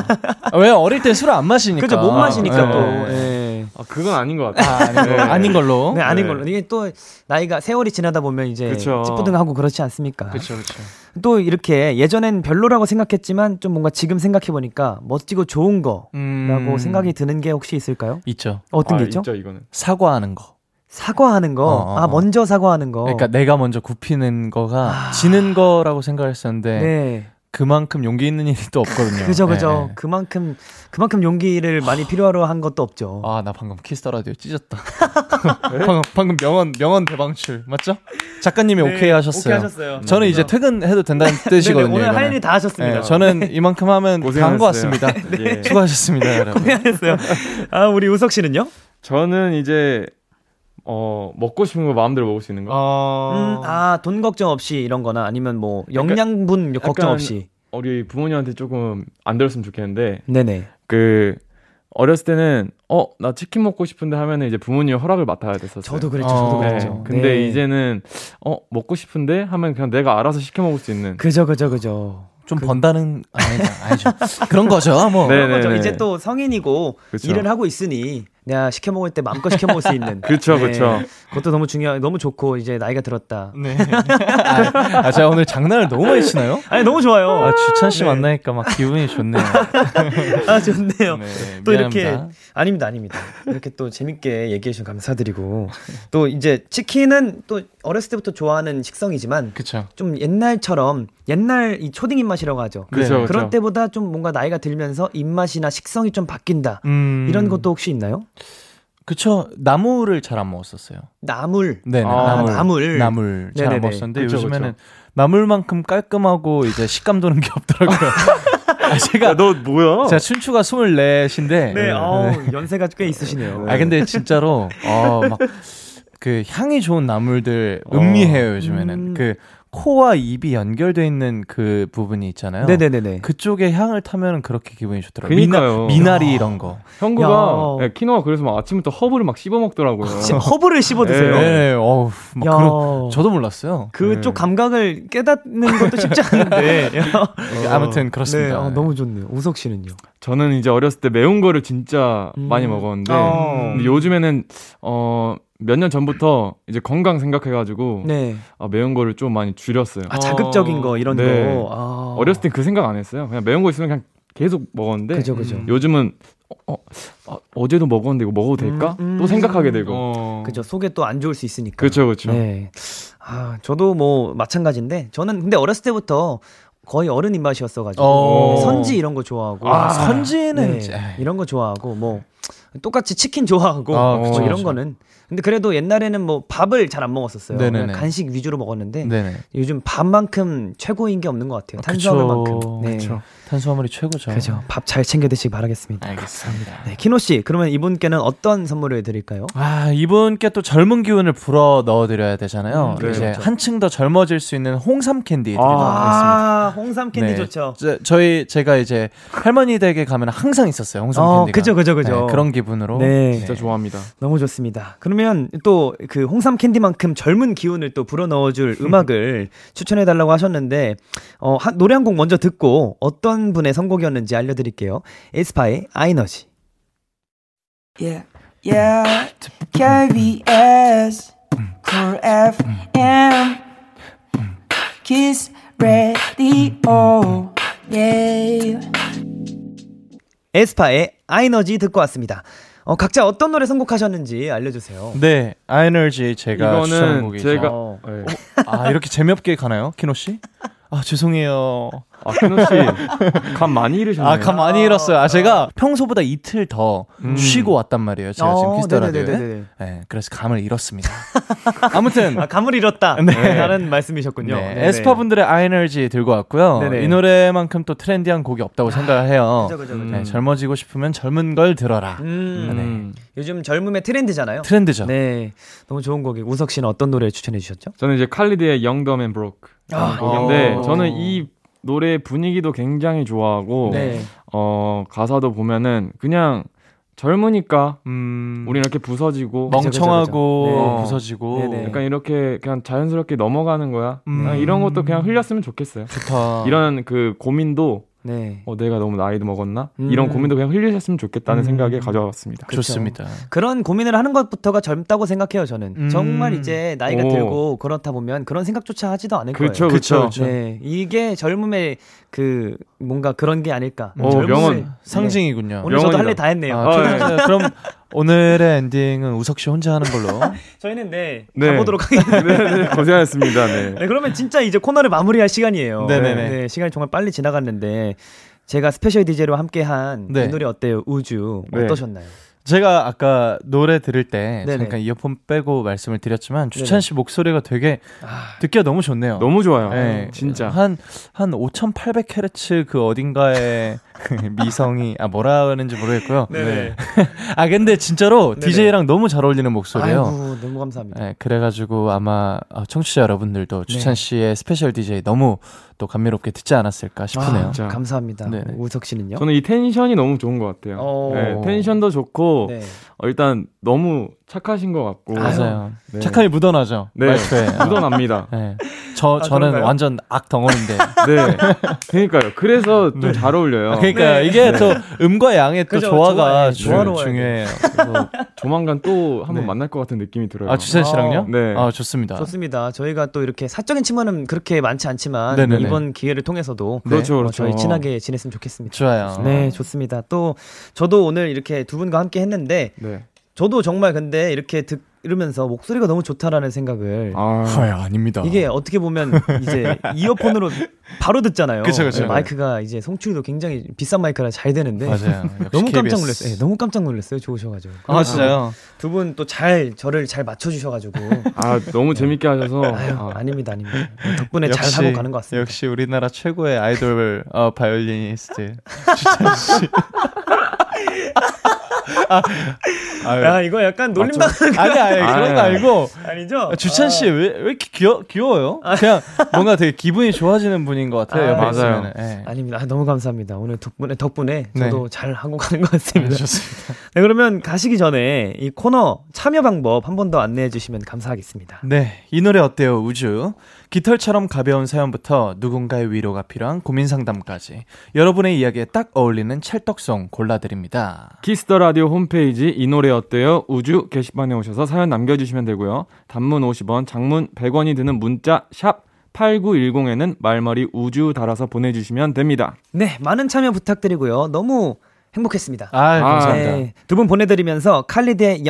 아, 왜 어릴 때 술을 안 마시니까. 그죠 못 마시니까 네. 또. 네. 예. 아, 그건 아닌 것 같아요. 아, 아닌, 걸로. 네. 아닌 걸로. 네, 아닌 네. 걸로. 이게 또 나이가 세월이 지나다 보면 이제 그쵸. 찌뿌둥하고 그렇지 않습니까? 그쵸, 그쵸. 또 이렇게 예전엔 별로라고 생각했지만 좀 뭔가 지금 생각해 보니까 멋지고 좋은 거라고 음, 생각이 드는 게 혹시 있을까요? 있죠. 어떤 아, 게 있죠? 있죠, 이거는. 사과하는 거. 사과하는 거. 어, 어, 아, 어. 먼저 사과하는 거. 그러니까 내가 먼저 굽히는 거가 아. 지는 거라고 생각했었는데 네. 그만큼 용기 있는 일이 또 없거든요. 그죠, 그죠. 네. 그만큼, 그만큼 용기를 많이 필요로 한 것도 없죠. 아, 나 방금 Kiss the 라디오 찢었다. 방금, 방금 명언, 명언 대방출. 맞죠? 작가님이 네, 오케이 하셨어요. 오케이 하셨어요. 저는 이제 퇴근해도 된다는 뜻이거든요. 네네, 오늘 할. 일이 다 하셨습니다. 네, 저는 이만큼 하면 다 한 것 같습니다. 예. 수고하셨습니다, 여러분. 고생하셨어요. 아, 우리 우석 씨는요? 저는 이제, 어, 먹고 싶은 거 마음대로 먹을 수 있는 거. 어... 음, 아, 돈 걱정 없이 이런 거나 아니면 뭐 영양분 걱정 약간- 없이. 우리 부모님한테 조금 안 들었으면 좋겠는데, 네네. 그, 어렸을 때는, 어, 나 치킨 먹고 싶은데 하면은 이제 부모님 허락을 맡아야 됐었어요. 저도 그랬죠, 어, 저도 네. 그랬죠. 근데 네. 이제는, 어, 먹고 싶은데 하면 그냥 내가 알아서 시켜 먹을 수 있는. 그죠, 그죠, 그죠. 좀 번다는, 아니죠, 아니죠. 그런 거죠, 뭐. 네. 그런 거죠. 네네. 이제 또 성인이고 그쵸. 일을 하고 있으니 내가 시켜 먹을 때 마음껏 시켜 먹을 수 있는. 그쵸, 그쵸. 그것도 너무 중요, 너무 좋고 이제 나이가 들었다. 네. 아, 아, 제가 오늘 장난을 너무 많이 치나요? 아니 너무 좋아요. 아, 주찬 씨 네. 만나니까 막 기분이 좋네요. 아 좋네요. 네, 또 이렇게 미안합니다. 아닙니다, 아닙니다. 이렇게 또 재밌게 얘기해 주셔서 감사드리고 또 이제 치킨은 또 어렸을 때부터 좋아하는 식성이지만 그쵸. 좀 옛날처럼 옛날 이 초딩 입맛이라고 하죠. 그쵸, 네. 그런 그쵸. 때보다 좀 뭔가 나이가 들면서 입맛이나 식성이 좀 바뀐다. 음. 이런 것도 혹시 있나요? 그쵸. 나무를 잘안 먹었었어요. 나물. 네네. 아, 나물. 나물. 나물 잘 안. 먹었었는데 그쵸, 요즘에는 그쵸. 나물만큼 깔끔하고 이제 식감 도는 게 없더라고요. 아, 제가 너 뭐야? 제가 춘추가 24인데 네, 어우, 연세가 꽤 있으시네요. 아 근데 진짜로 어막 그 향이 좋은 나물들 음미해요 요즘에는 음. 그 코와 입이 연결돼 있는 그 부분이 있잖아요. 네네네네. 그쪽에 향을 타면 그렇게 기분이 좋더라고요. 그니까요. 미나, 리 이런 거. 형구가 야. 예, 키노가 그래서 막 아침부터 허브를 막 씹어 먹더라고요. 씨, 허브를 씹어 드세요. 네. 네, 어우, 막 야. 그런 저도 몰랐어요. 그쪽 네. 감각을 깨닫는 것도 쉽지 않은데. 아무튼 그렇습니다. 네, 어, 너무 좋네요. 우석 씨는요? 저는 이제 어렸을 때 매운 거를 진짜 음. 많이 먹었는데 어. 근데 요즘에는 어 몇 년 전부터 이제 건강 생각해가지고 네. 아, 매운 거를 좀 많이 줄였어요. 아, 자극적인 거, 이런 네. 거. 아. 어렸을 땐 그 생각 안 했어요. 그냥 매운 거 있으면 그냥 계속 먹었는데 그죠, 그죠. 요즘은 어, 어, 어제도 먹었는데 이거 먹어도 될까? 음, 음. 또 생각하게 되고. 어. 그죠. 속에 또 안 좋을 수 있으니까. 그렇죠, 그렇죠. 네. 아, 저도 뭐 마찬가지인데 저는 근데 어렸을 때부터 거의 어른 입맛이었어가지고 어. 네, 선지 이런 거 좋아하고 아, 선지는 네, 이런 거 좋아하고 뭐 똑같이 치킨 좋아하고 아, 뭐 그쵸, 이런 그쵸. 거는 근데 그래도 옛날에는 뭐 밥을 잘 안 먹었었어요. 간식 위주로 먹었는데 네네. 요즘 밥만큼 최고인 게 없는 것 같아요. 탄수화물만큼. 네. 그쵸. 탄수화물이 최고죠. 그죠. 밥 잘 챙겨 드시기 바라겠습니다. 알겠습니다. 네, 키노 씨, 그러면 이분께는 어떤 선물을 드릴까요? 아, 이분께 또 젊은 기운을 불어 넣어 드려야 되잖아요. 음, 이제 그렇죠. 한층 더 젊어질 수 있는 홍삼 캔디 드리도록 하겠습니다. 아, 홍삼 캔디 네. 좋죠. 저, 저희 제가 이제 할머니 댁에 가면 항상 있었어요. 홍삼 어, 캔디가. 그죠, 그죠, 그죠. 네, 그런 기분으로. 네. 진짜 좋아합니다. 너무 좋습니다. 그러면 또 그 홍삼 캔디만큼 젊은 기운을 또 불어 넣어 줄 음악을 추천해 달라고 하셨는데 어, 한, 노래 한 곡 먼저 듣고 어떤 분의 선곡이었는지 알려드릴게요. 에스파의 아이너지. Yeah, yeah, KBS, Cool FM, Kiss Radio, yeah. 에스파의 아이너지 듣고 왔습니다. 어, 각자 어떤 노래 선곡하셨는지 알려주세요. 네, 아이너지 제가 이거는 곡이죠. 제가 어. 네. 아, 이렇게 재미없게 가나요? 키노 씨? 아, 죄송해요. 아, 키노 씨, 감 많이 잃으셨네요. 아, 감 많이 잃었어요. 아, 제가 평소보다 이틀 더 음. 쉬고 왔단 말이에요. 제가 지금 어, Kiss the 라디오에. 네, 그래서 감을 잃었습니다. 아무튼 아, 감을 잃었다. 네. 라는 말씀이셨군요. 네, 네네. 에스파 분들의 아이너지 들고 왔고요. 네네. 이 노래만큼 또 트렌디한 곡이 없다고 생각을 해요. 그죠, 그죠, 그죠. 네, 젊어지고 싶으면 젊은 걸 들어라. 음, 음. 요즘 젊음의 트렌드잖아요. 트렌드죠. 네. 너무 좋은 곡이 우석 씨는 어떤 노래 추천해 주셨죠? 저는 이제 칼리드의 Young, Dumb and Broke 아. 곡인데 어. 저는 이 노래 분위기도 굉장히 좋아하고 네. 어 가사도 보면은 그냥 젊으니까 음, 우리 이렇게 부서지고 멍- 멍청하고 그죠, 그죠. 네. 부서지고 네네. 약간 이렇게 그냥 자연스럽게 넘어가는 거야. 음. 그냥 이런 것도 그냥 흘렸으면 좋겠어요. 좋다. 이런 그 고민도 네. 어, 내가 너무 나이도 먹었나? 음. 이런 고민도 그냥 흘리셨으면 좋겠다는 음. 생각에 가져왔습니다. 그쵸. 좋습니다. 그런 고민을 하는 것부터가 젊다고 생각해요, 저는. 음. 정말 이제 나이가 오. 들고 그렇다 보면 그런 생각조차 하지도 않을 그쵸, 거예요. 그쵸. 그쵸. 네. 이게 젊음의 그 뭔가 그런 게 아닐까. 오, 젊음을- 명언. 네. 상징이군요. 오늘 저도. 할 일 다 했네요. 아, 어, 그럼, 그럼 오늘의 엔딩은 우석 씨 혼자 하는 걸로. 저희는 네, 네. 가보도록 하겠습니다. 네, 네, 고생하셨습니다. 네. 네, 그러면 진짜 이제 코너를 마무리할 시간이에요. 네네네. 네, 시간이 정말 빨리 지나갔는데 제가 스페셜 DJ로 함께한 네. 이 노래 어때요? 우주 네. 어떠셨나요? 제가 아까 노래 들을 때 네네. 잠깐 이어폰 빼고 말씀을 드렸지만 주찬 씨 목소리가 되게 아, 듣기가 너무 좋네요. 너무 좋아요. 네, 진짜. 한, 한 5,800헤르츠 그 어딘가에 미성이, 아, 뭐라 하는지 모르겠고요. 네네. 아, 근데 진짜로 네네. DJ랑 너무 잘 어울리는 목소리예요. 아이고, 너무 감사합니다. 네, 그래가지고 아마 어, 청취자 여러분들도 네. 주찬 씨의 스페셜 DJ 너무 또 감미롭게 듣지 않았을까 싶으네요. 아. 감사합니다. 네네. 우석 씨는요? 저는 이 텐션이 너무 좋은 것 같아요. 어. 네, 텐션도 좋고 네. 어, 일단 너무 착하신 것 같고 맞아요. 네. 착함이 묻어나죠. 네. 말투에. 묻어납니다. 네. 저, 아, 저는 그런가요? 완전 악 덩어리인데. 네. 그러니까요. 그래서 좀 잘 어울려요. 그러니까 네. 이게 또 음과 양의 또 그죠, 조화가 조화, 네, 주- 조화로워야 중요해요. 그래서 조만간 또 한번 네. 만날 것 같은 느낌이 들어요. 아, 주찬 씨랑요? 네. 아, 좋습니다. 좋습니다. 저희가 또 이렇게 사적인 친분은 그렇게 많지 않지만 네네네. 이번 기회를 통해서도 그렇죠, 뭐 그렇죠. 저희 친하게 지냈으면 좋겠습니다. 좋아요. 네, 좋습니다. 또 저도 오늘 이렇게 두 분과 함께 했는데 네. 저도 정말 근데 이렇게 듣 이러면서 목소리가 너무 좋다라는 생각을 아, 아, 아닙니다. 이게 어떻게 보면 이제 이어폰으로 바로 듣잖아요. 그쵸, 그쵸. 네, 마이크가 이제 송출도 굉장히 비싼 마이크라 잘 되는데 너무 깜짝. 놀랐어요. 네, 너무 깜짝 놀랐어요. 좋으셔가지고. 아, 진짜요? 두 분 또 잘 저를 잘 맞춰주셔가지고. 아, 너무 재밌게 하셔서. 아유, 아, 아닙니다, 아닙니다. 덕분에 역시, 잘 하고 가는 것 같습니다. 역시 우리나라 최고의 아이돌 어, 바이올리니스트 주찬 씨. 아, 아유. 야, 이거 약간 놀림당하는 거 아니 아니 그런 거 아, 알고 아니죠? 주찬 씨왜왜 이렇게 귀여 귀여워요? 그냥 뭔가 되게 기분이 좋아지는 분인 것 같아요. 아, 옆에 맞아요. 예. 아닙니다. 아, 너무 감사합니다. 오늘 덕분에 덕분에 네. 저도 잘 하고 가는 것 같습니다. 좋습니다. 네, 그러면 가시기 전에 이 코너 참여 방법 한 번 더 안내해 주시면 감사하겠습니다. 네, 이 노래 어때요, 우주? 깃털처럼 가벼운 사연부터 누군가의 위로가 필요한 고민 상담까지 여러분의 이야기에 딱 어울리는 찰떡송 골라드립니다. Kiss the Radio 홈 페이지 이 노래 어때요? 우주 게시판에 오셔서 사연 남겨주시면 되고요. 단문 50원, 장문 100원이 드는 문자 샵 8910에는 말머리 우주 달아서 보내주시면 됩니다. 네, 많은 참여 부탁드리고요. 너무 행복했습니다. 아, 감사합니다. 네, 두분 보내드리면서 칼리드의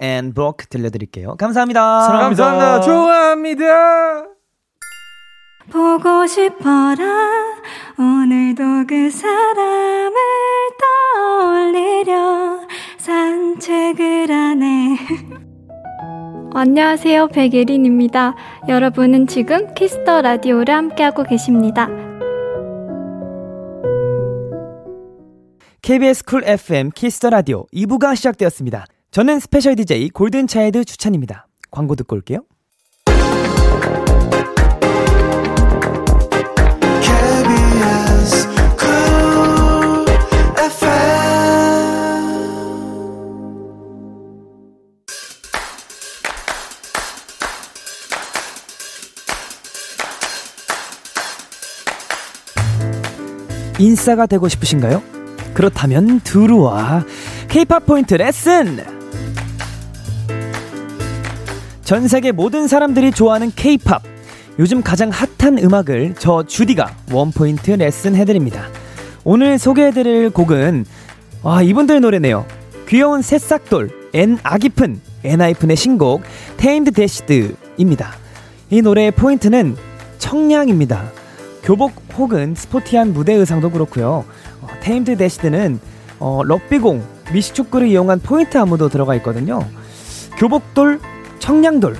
and Broke 들려드릴게요. 감사합니다. 사랑합니다. 좋아합니다. 보고 싶어라 오늘도 그 사람을 떠올리려 산책을 하네 안녕하세요 백예린입니다 여러분은 지금 Kiss the Radio를 함께하고 계십니다 KBS 쿨 FM 키스터 라디오 2부가 시작되었습니다. 저는 스페셜 DJ 골든차일드 추찬입니다. 광고 듣고 올게요. 인싸가 되고 싶으신가요? 그렇다면 들어와 K-팝 포인트 레슨. 전 세계 모든 사람들이 좋아하는 K-팝. 요즘 가장 핫한 음악을 저 주디가 원포인트 레슨 해드립니다. 오늘 소개해드릴 곡은 와 이분들 노래네요. 귀여운 새싹돌 엔 아기픈 엔하이픈의 신곡 Tamed-Dashed입니다. 이 노래의 포인트는 청량입니다. 교복 혹은 스포티한 무대 의상도 그렇고요. 어, Tamed-Dashed는 어, 럭비공, 미식축구를 이용한 포인트 안무도 들어가 있거든요. 교복돌, 청량돌,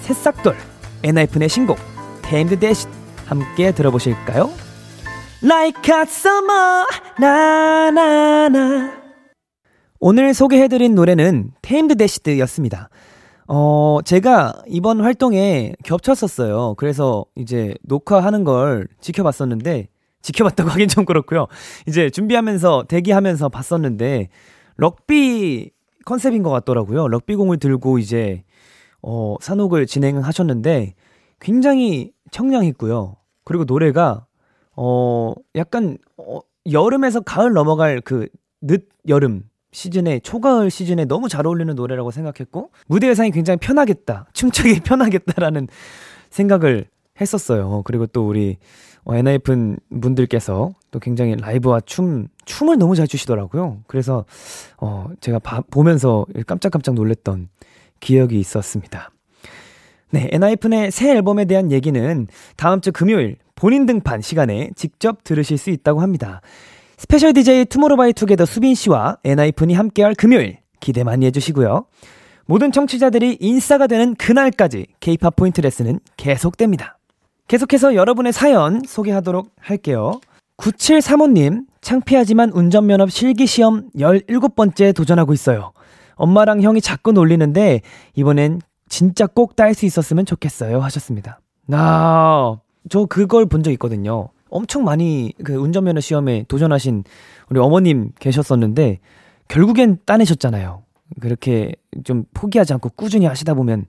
새싹돌, 엔하이픈의 신곡 Tamed-Dashed 함께 들어보실까요? Like a summer, 나나나 오늘 소개해드린 노래는 Tamed-Dashed였습니다. 어, 제가 이번 활동에 겹쳤었어요. 그래서 이제 녹화하는 걸 지켜봤었는데, 지켜봤다고 하긴 좀 그렇고요. 이제 준비하면서, 대기하면서 봤었는데, 럭비 컨셉인 것 같더라고요. 럭비공을 들고 이제, 어, 산옥을 진행하셨는데, 굉장히 청량했고요. 그리고 노래가, 어, 약간, 어, 여름에서 가을 넘어갈 그, 늦 여름, 시즌에 초가을 시즌에 너무 잘 어울리는 노래라고 생각했고 무대 의상이 굉장히 편하겠다 춤추기 편하겠다라는 생각을 했었어요. 그리고 또 우리 어, 엔하이픈 분들께서 또 굉장히 라이브와 춤 춤을 너무 잘 추시더라고요. 그래서 어 제가 바, 보면서 깜짝깜짝 놀랐던 기억이 있었습니다. 네 엔하이픈의 새 앨범에 대한 얘기는 다음 주 금요일 본인 등판 시간에 직접 들으실 수 있다고 합니다 스페셜 DJ 투모로우바이투게더 수빈 씨와 엔하이픈이 함께할 금요일 기대 많이 해주시고요. 모든 청취자들이 인싸가 되는 그날까지 K-팝 포인트 레슨은 계속됩니다. 계속해서 여러분의 사연 소개하도록 할게요. 9735님, 창피하지만 운전면허 실기시험 17번째 도전하고 있어요. 엄마랑 형이 자꾸 놀리는데 이번엔 진짜 꼭 딸 수 있었으면 좋겠어요 하셨습니다. 나, 저 그걸 본 적 있거든요. 엄청 많이 그 운전면허 시험에 도전하신 우리 어머님 계셨었는데 결국엔 따내셨잖아요. 그렇게 좀 포기하지 않고 꾸준히 하시다 보면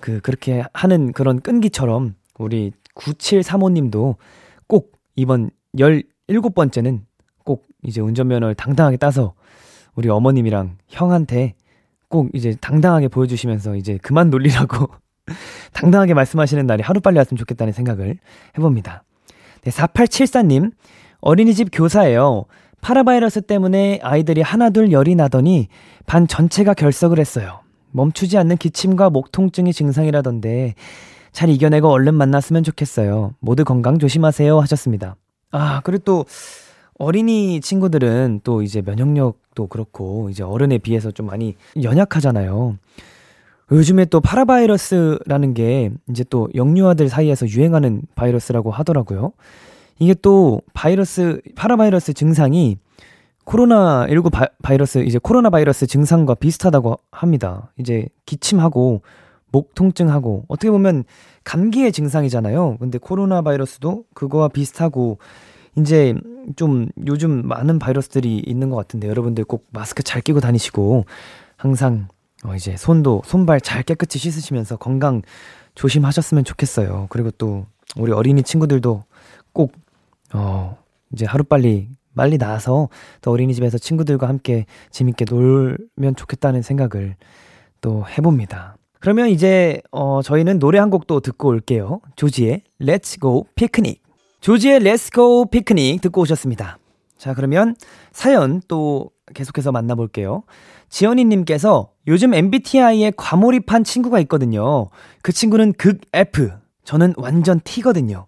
그 그렇게 하는 그런 끈기처럼 우리 9735님도 꼭 이번 17번째는 꼭 이제 운전면허를 당당하게 따서 우리 어머님이랑 형한테 꼭 이제 당당하게 보여주시면서 이제 그만 놀리라고 당당하게 말씀하시는 날이 하루빨리 왔으면 좋겠다는 생각을 해봅니다. 네, 4874님, 어린이집 교사예요. 파라바이러스 때문에 아이들이 하나둘 열이 나더니 반 전체가 결석을 했어요. 멈추지 않는 기침과 목 통증이 증상이라던데 잘 이겨내고 얼른 만났으면 좋겠어요. 모두 건강 조심하세요 하셨습니다. 아, 그리고 또 어린이 친구들은 또 이제 면역력도 그렇고 이제 어른에 비해서 좀 많이 연약하잖아요. 요즘에 또 파라바이러스라는 게 이제 또 영유아들 사이에서 유행하는 바이러스라고 하더라고요. 이게 또 바이러스, 파라바이러스 증상이 코로나19 바, 바이러스, 이제 코로나 바이러스 증상과 비슷하다고 합니다. 이제 기침하고 목 통증하고 어떻게 보면 감기의 증상이잖아요. 근데 코로나 바이러스도 그거와 비슷하고 이제 좀 요즘 많은 바이러스들이 있는 것 같은데 여러분들 꼭 마스크 잘 끼고 다니시고 항상 어 이제 손도 손발 잘 깨끗이 씻으시면서 건강 조심하셨으면 좋겠어요. 그리고 또 우리 어린이 친구들도 꼭 어 이제 하루빨리 빨리 나와서 또 어린이집에서 친구들과 함께 재밌게 놀면 좋겠다는 생각을 또 해봅니다. 그러면 이제 어 저희는 노래 한곡또 듣고 올게요. 조지의 Let's Go Picnic. 조지의 Let's Go Picnic 듣고 오셨습니다. 자, 그러면 사연 또 계속해서 만나볼게요. 지연이님께서 요즘 MBTI에 과몰입한 친구가 있거든요. 그 친구는 극 F. 저는 완전 T거든요.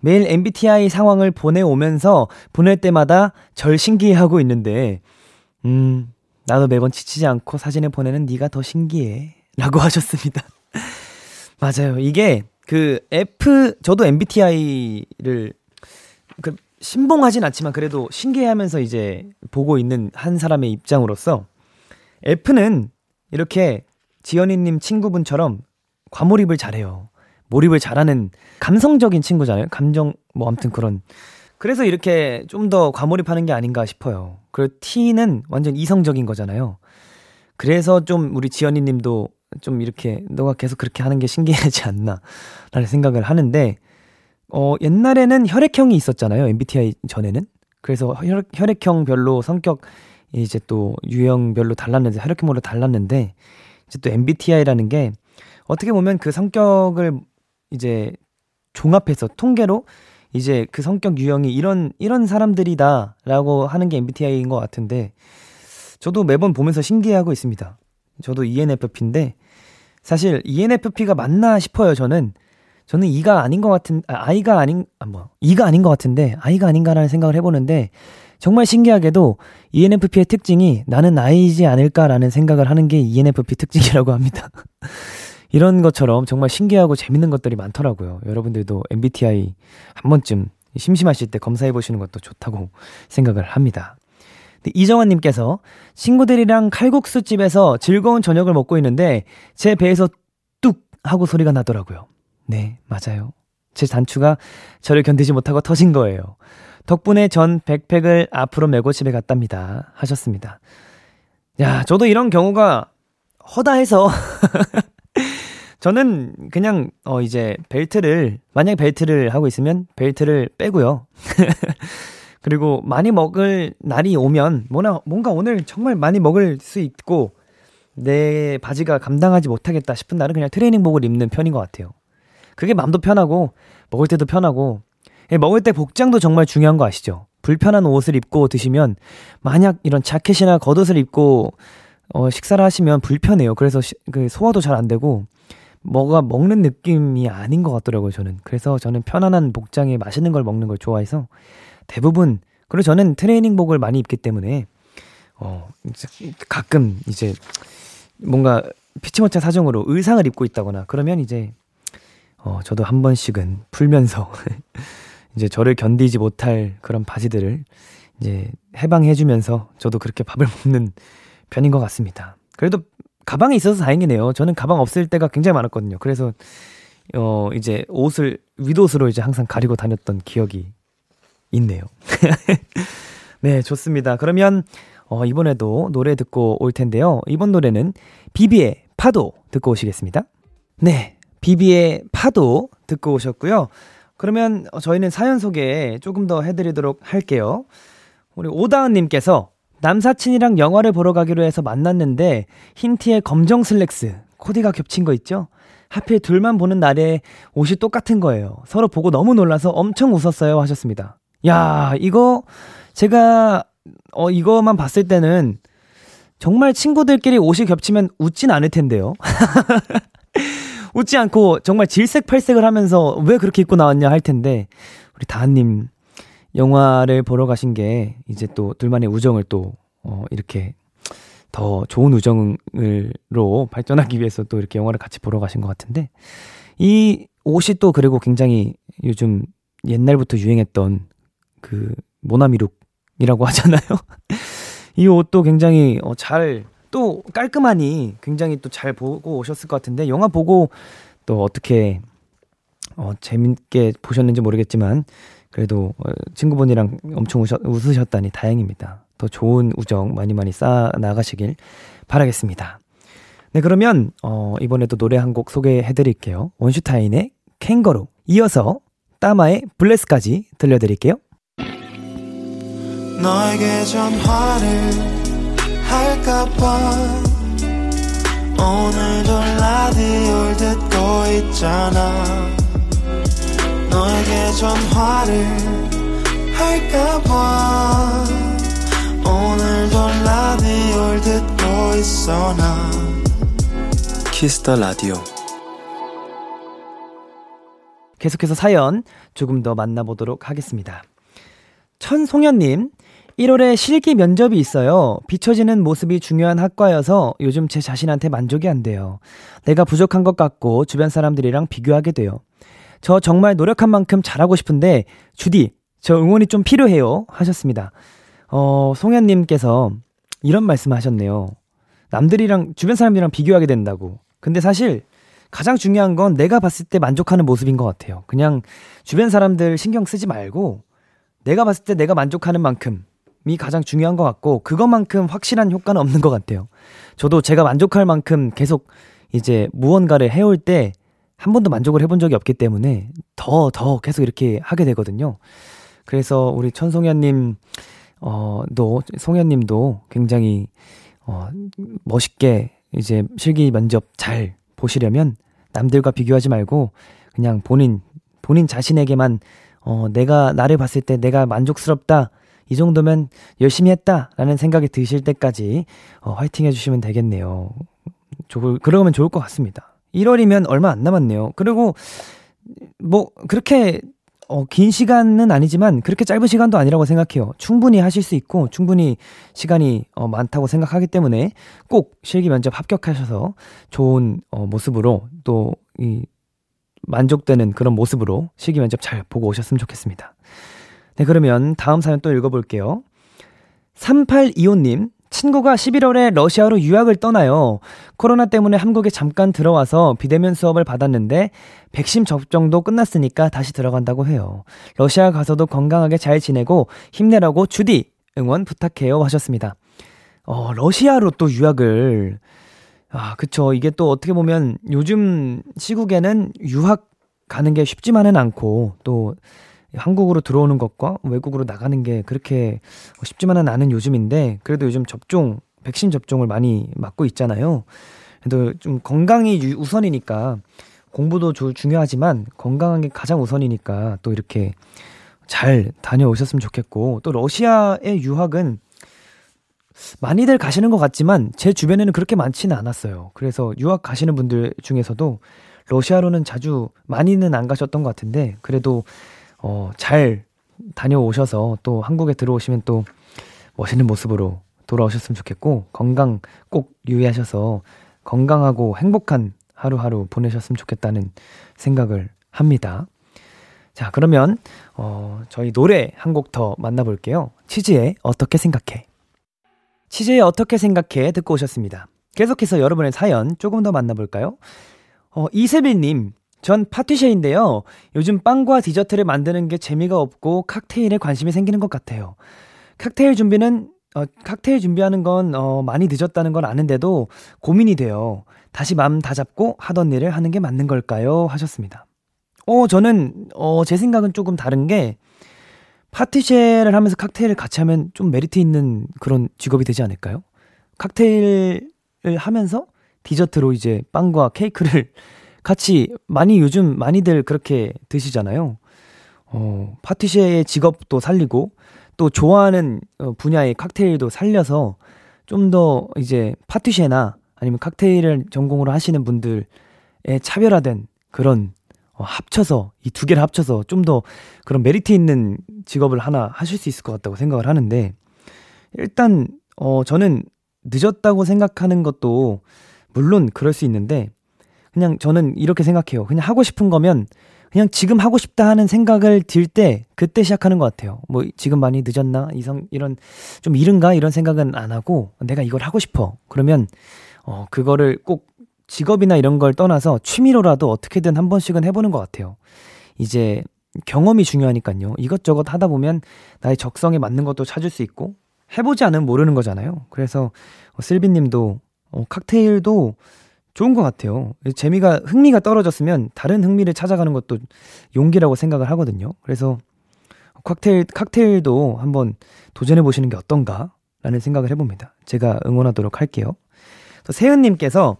매일 MBTI 상황을 보내오면서 보낼 때마다 절 신기해하고 있는데, 음, 나도 매번 지치지 않고 사진을 보내는 네가 더 신기해. 라고 하셨습니다. 맞아요. 이게 그 F, 저도 MBTI를 그 신봉하진 않지만 그래도 신기해하면서 이제 보고 있는 한 사람의 입장으로서 F는 이렇게 지연이님 친구분처럼 과몰입을 잘해요. 몰입을 잘하는 감성적인 친구잖아요. 감정 뭐 아무튼 그런. 그래서 이렇게 좀 더 과몰입하는 게 아닌가 싶어요. 그리고 T는 완전 이성적인 거잖아요. 그래서 좀 우리 지연이 님도 좀 이렇게 너가 계속 그렇게 하는 게 신기하지 않나 라는 생각을 하는데 어 옛날에는 혈액형이 있었잖아요. MBTI 전에는. 그래서 혈액, 혈액형별로 성격 이제 또 유형별로 달랐는데 혈액형별로 달랐는데 이제 또 MBTI라는 게 어떻게 보면 그 성격을 이제 종합해서 통계로 이제 그 성격 유형이 이런 이런 사람들이다라고 하는 게 MBTI인 것 같은데 저도 매번 보면서 신기해하고 있습니다. 저도 ENFP인데 사실 ENFP가 맞나 싶어요. 저는 저는 이가 아닌 것 같은 아, 이가 아닌 아뭐 이가 아닌 것 같은데 아이가 아닌가라는 생각을 해보는데 정말 신기하게도 ENFP의 특징이 나는 아이지 않을까라는 생각을 하는 게 ENFP 특징이라고 합니다. 이런 것처럼 정말 신기하고 재밌는 것들이 많더라고요. 여러분들도 MBTI 한 번쯤 심심하실 때 검사해 보시는 것도 좋다고 생각을 합니다. 이정환님께서 친구들이랑 칼국수 집에서 즐거운 저녁을 먹고 있는데 제 배에서 뚝 하고 소리가 나더라고요. 네, 맞아요. 제 단추가 저를 견디지 못하고 터진 거예요. 덕분에 전 백팩을 앞으로 메고 집에 갔답니다. 하셨습니다. 야, 저도 이런 경우가 허다해서 저는 그냥 어 이제 벨트를 만약 벨트를 하고 있으면 벨트를 빼고요. 그리고 많이 먹을 날이 오면 뭐나 뭔가 오늘 정말 많이 먹을 수 있고 내 바지가 감당하지 못하겠다 싶은 날은 그냥 트레이닝복을 입는 편인 것 같아요. 그게 마음도 편하고 먹을 때도 편하고 예, 먹을 때 복장도 정말 중요한 거 아시죠? 불편한 옷을 입고 드시면 만약 이런 자켓이나 겉옷을 입고 어, 식사를 하시면 불편해요. 그래서 시, 그 소화도 잘 안 되고 뭐가 먹는 느낌이 아닌 것 같더라고요. 저는 그래서 저는 편안한 복장에 맛있는 걸 먹는 걸 좋아해서 대부분 그리고 저는 트레이닝복을 많이 입기 때문에 어 가끔 이제 뭔가 피치 못할 사정으로 의상을 입고 있다거나 그러면 이제 어 저도 한 번씩은 풀면서 이제 저를 견디지 못할 그런 바지들을 이제 해방해주면서 저도 그렇게 밥을 먹는 편인 것 같습니다. 그래도 가방이 있어서 다행이네요. 저는 가방 없을 때가 굉장히 많았거든요. 그래서 어 이제 옷을 윗옷으로 이제 항상 가리고 다녔던 기억이 있네요. 네, 좋습니다. 그러면 어, 이번에도 노래 듣고 올 텐데요. 이번 노래는 비비의 파도 듣고 오시겠습니다. 네, 비비의 파도 듣고 오셨고요. 그러면 저희는 사연 소개 조금 더 해드리도록 할게요. 우리 오다은님께서 남사친이랑 영화를 보러 가기로 해서 만났는데 흰 티에 검정 슬랙스 코디가 겹친 거 있죠? 하필 둘만 보는 날에 옷이 똑같은 거예요. 서로 보고 너무 놀라서 엄청 웃었어요 하셨습니다. 야, 이거 제가 어 이거만 봤을 때는 정말 친구들끼리 옷이 겹치면 웃진 않을 텐데요. 웃지 않고 정말 질색팔색을 하면서 왜 그렇게 입고 나왔냐 할 텐데 우리 다한님 영화를 보러 가신 게 이제 또 둘만의 우정을 또 어, 이렇게 더 좋은 우정으로 발전하기 위해서 또 이렇게 영화를 같이 보러 가신 것 같은데 이 옷이 또 그리고 굉장히 요즘 옛날부터 유행했던 그 모나미룩이라고 하잖아요. 이 옷도 굉장히 어, 잘 또 깔끔하니 굉장히 또 잘 보고 오셨을 것 같은데 영화 보고 또 어떻게 어, 재밌게 보셨는지 모르겠지만 그래도 어, 친구분이랑 엄청 우셔, 웃으셨다니 다행입니다. 더 좋은 우정 많이 많이 쌓아 나가시길 바라겠습니다. 네, 그러면 어, 이번에도 노래 한 곡 소개해 드릴게요. 원슈타인의 캥거루. 이어서 따마의 블레스까지 들려드릴게요. 너에게 전화를 할까봐 오늘도 라디오를 듣고 있잖아. 너에게 전화를 할까봐 오늘도 라디오를 듣고 있어 나. Kiss the Radio. 계속해서 사연 조금 더 만나보도록 하겠습니다. 천송현님, 1월에 실기 면접이 있어요. 비춰지는 모습이 중요한 학과여서 요즘 제 자신한테 만족이 안 돼요. 내가 부족한 것 같고 주변 사람들이랑 비교하게 돼요. 저 정말 노력한 만큼 잘하고 싶은데, 주디, 저 응원이 좀 필요해요. 하셨습니다. 어, 송현님께서 이런 말씀 하셨네요. 남들이랑, 주변 사람들이랑 비교하게 된다고. 근데 사실, 가장 중요한 건 내가 봤을 때 만족하는 모습인 것 같아요. 그냥 주변 사람들 신경 쓰지 말고 내가 봤을 때 내가 만족하는 만큼이 가장 중요한 것 같고 그것만큼 확실한 효과는 없는 것 같아요. 저도 제가 만족할 만큼 계속 이제 무언가를 해올 때 한 번도 만족을 해본 적이 없기 때문에 더, 더 계속 이렇게 하게 되거든요. 그래서 우리 천송현님, 어, 도, 송현님도 굉장히, 어, 멋있게 이제 실기 면접 잘 보시려면 남들과 비교하지 말고 그냥 본인 본인 자신에게만 어 내가 나를 봤을 때 내가 만족스럽다 이 정도면 열심히 했다라는 생각이 드실 때까지 어 화이팅 해주시면 되겠네요. 좋을 그러면 좋을 것 같습니다. 1월이면 얼마 안 남았네요. 그리고 뭐 그렇게 어, 긴 시간은 아니지만 그렇게 짧은 시간도 아니라고 생각해요. 충분히 하실 수 있고 충분히 시간이 어, 많다고 생각하기 때문에 꼭 실기 면접 합격하셔서 좋은 어, 모습으로 또 이 만족되는 그런 모습으로 실기 면접 잘 보고 오셨으면 좋겠습니다. 네, 그러면 다음 사연 또 읽어볼게요. 3825님, 친구가 11월에 러시아로 유학을 떠나요. 코로나 때문에 한국에 잠깐 들어와서 비대면 수업을 받았는데 백신 접종도 끝났으니까 다시 들어간다고 해요. 러시아 가서도 건강하게 잘 지내고 힘내라고 주디 응원 부탁해요 하셨습니다. 어, 러시아로 또 유학을 아, 그쵸. 이게 또 어떻게 보면 요즘 시국에는 유학 가는 게 쉽지만은 않고 또 한국으로 들어오는 것과 외국으로 나가는 게 그렇게 쉽지만은 않은 요즘인데 그래도 요즘 접종 백신 접종을 많이 맞고 있잖아요. 그래도 좀 건강이 우선이니까 공부도 조, 중요하지만 건강한 게 가장 우선이니까 또 이렇게 잘 다녀오셨으면 좋겠고 또 러시아의 유학은 많이들 가시는 것 같지만 제 주변에는 그렇게 많지는 않았어요. 그래서 유학 가시는 분들 중에서도 러시아로는 자주 많이는 안 가셨던 것 같은데 그래도 어, 잘 다녀오셔서 또 한국에 들어오시면 또 멋있는 모습으로 돌아오셨으면 좋겠고 건강 꼭 유의하셔서 건강하고 행복한 하루하루 보내셨으면 좋겠다는 생각을 합니다. 자, 그러면 어, 저희 노래 한 곡 더 만나볼게요. 치즈의 어떻게 생각해? 치즈의 어떻게 생각해 듣고 오셨습니다. 계속해서 여러분의 사연 조금 더 만나볼까요? 어, 이세빈님, 전 파티셰인데요. 요즘 빵과 디저트를 만드는 게 재미가 없고 칵테일에 관심이 생기는 것 같아요. 칵테일 준비는 어, 칵테일 준비하는 건 어, 많이 늦었다는 걸 아는데도 고민이 돼요. 다시 마음 다 잡고 하던 일을 하는 게 맞는 걸까요? 하셨습니다. 어, 저는 어, 제 생각은 조금 다른 게 파티셰를 하면서 칵테일을 같이 하면 좀 메리트 있는 그런 직업이 되지 않을까요? 칵테일을 하면서 디저트로 이제 빵과 케이크를 같이 많이 요즘 많이들 그렇게 드시잖아요. 어, 파티셰의 직업도 살리고 또 좋아하는 어, 분야의 칵테일도 살려서 좀 더 이제 파티쉐나 아니면 칵테일을 전공으로 하시는 분들의 차별화된 그런 어, 합쳐서 이 두 개를 합쳐서 좀 더 그런 메리트 있는 직업을 하나 하실 수 있을 것 같다고 생각을 하는데 일단 어 저는 늦었다고 생각하는 것도 물론 그럴 수 있는데 그냥 저는 이렇게 생각해요. 그냥 하고 싶은 거면 그냥 지금 하고 싶다 하는 생각을 들 때 그때 시작하는 것 같아요. 뭐 지금 많이 늦었나 이성 이런 좀 이른가 이런 생각은 안 하고 내가 이걸 하고 싶어. 그러면 어 그거를 꼭 직업이나 이런 걸 떠나서 취미로라도 어떻게든 한 번씩은 해보는 것 같아요. 이제 경험이 중요하니까요. 이것저것 하다 보면 나의 적성에 맞는 것도 찾을 수 있고 해보지 않으면 모르는 거잖아요. 그래서 어, 슬비님도 어, 칵테일도 좋은 것 같아요. 재미가 흥미가 떨어졌으면 다른 흥미를 찾아가는 것도 용기라고 생각을 하거든요. 그래서 칵테일 칵테일도 한번 도전해 보시는 게 어떤가라는 생각을 해봅니다. 제가 응원하도록 할게요. 또 세은님께서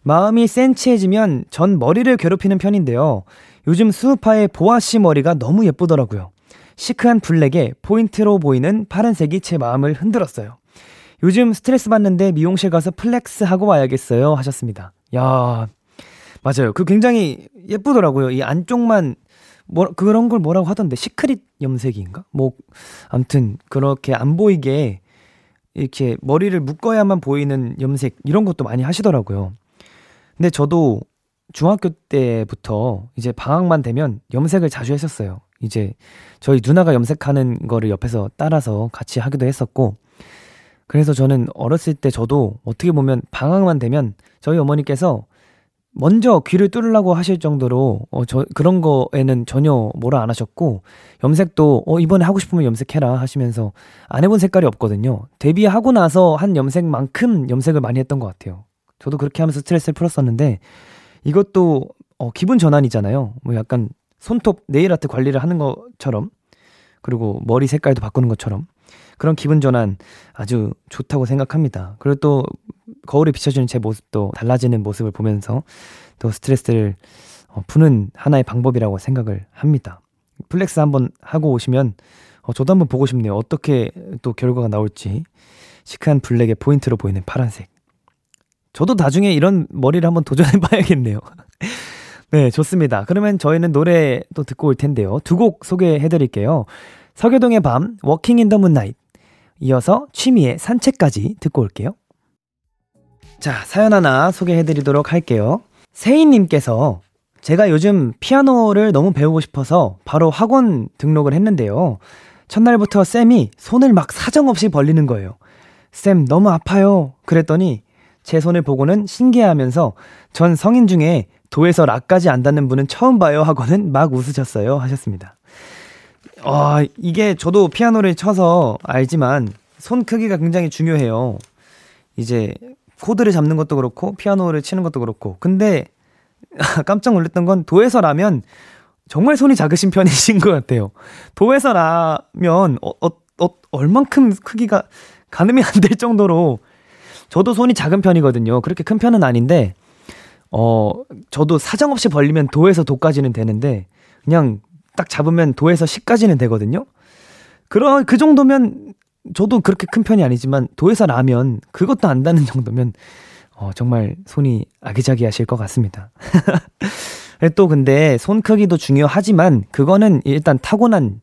마음이 센치해지면 전 머리를 괴롭히는 편인데요. 요즘 스우파의 보아 씨 머리가 너무 예쁘더라고요. 시크한 블랙에 포인트로 보이는 파란색이 제 마음을 흔들었어요. 요즘 스트레스 받는데 미용실 가서 flex 하고 와야겠어요. 하셨습니다. 야, 맞아요. 그 굉장히 예쁘더라고요. 이 안쪽만 뭐 그런 걸 뭐라고 하던데 secret 염색인가? 뭐 아무튼 그렇게 안 보이게 이렇게 머리를 묶어야만 보이는 염색 이런 것도 많이 하시더라고요. 근데 저도 중학교 때부터 이제 방학만 되면 염색을 자주 했었어요. 이제 저희 누나가 염색하는 거를 옆에서 따라서 같이 하기도 했었고 그래서 저는 어렸을 때 저도 어떻게 보면 방학만 되면 저희 어머니께서 먼저 귀를 뚫으려고 하실 정도로 어, 저 그런 거에는 전혀 뭐라 안 하셨고 염색도 어 이번에 하고 싶으면 염색해라 하시면서 안 해본 색깔이 없거든요. 데뷔하고 나서 한 염색만큼 염색을 많이 했던 것 같아요. 저도 그렇게 하면서 스트레스를 풀었었는데 이것도 어, 기분 전환이잖아요. 뭐 약간 손톱 네일 아트 관리를 하는 것처럼 그리고 머리 색깔도 바꾸는 것처럼 그런 기분 전환 아주 좋다고 생각합니다. 그리고 또 거울에 비춰주는 제 모습도 달라지는 모습을 보면서 또 스트레스를 어, 푸는 하나의 방법이라고 생각을 합니다. flex 한번 하고 오시면 어, 저도 한번 보고 싶네요. 어떻게 또 결과가 나올지. 시크한 블랙의 포인트로 보이는 파란색. 저도 나중에 이런 머리를 한번 도전해 봐야겠네요. 네, 좋습니다. 그러면 저희는 노래 또 듣고 올 텐데요. 두 곡 소개해 드릴게요. 서교동의 밤, Walking in the Moonlight. 이어서 취미의 산책까지 듣고 올게요. 자, 사연 하나 소개해 드리도록 할게요. 세인님께서 제가 요즘 피아노를 너무 배우고 싶어서 바로 학원 등록을 했는데요. 첫날부터 쌤이 손을 막 사정없이 벌리는 거예요. 쌤, 너무 아파요. 그랬더니 제 손을 보고는 신기해하면서 전 성인 중에 도에서 락까지 안 닿는 분은 처음 봐요 하고는 막 웃으셨어요 하셨습니다. 아, 이게 저도 피아노를 쳐서 알지만 손 크기가 굉장히 중요해요. 이제 코드를 잡는 것도 그렇고 피아노를 치는 것도 그렇고. 근데 깜짝 놀랐던 건 도에서 라면 정말 손이 작으신 편이신 것 같아요. 도에서 라면 어, 어, 어, 얼만큼 크기가 가늠이 안 될 정도로 저도 손이 작은 편이거든요. 그렇게 큰 편은 아닌데 어 저도 사정없이 벌리면 도에서 도까지는 되는데 그냥 딱 잡으면 도에서 시까지는 되거든요. 그런 그 정도면 저도 그렇게 큰 편이 아니지만 도에서 라면 그것도 안다는 정도면 어, 정말 손이 아기자기하실 것 같습니다. 또 근데 손 크기도 중요하지만 그거는 일단 타고난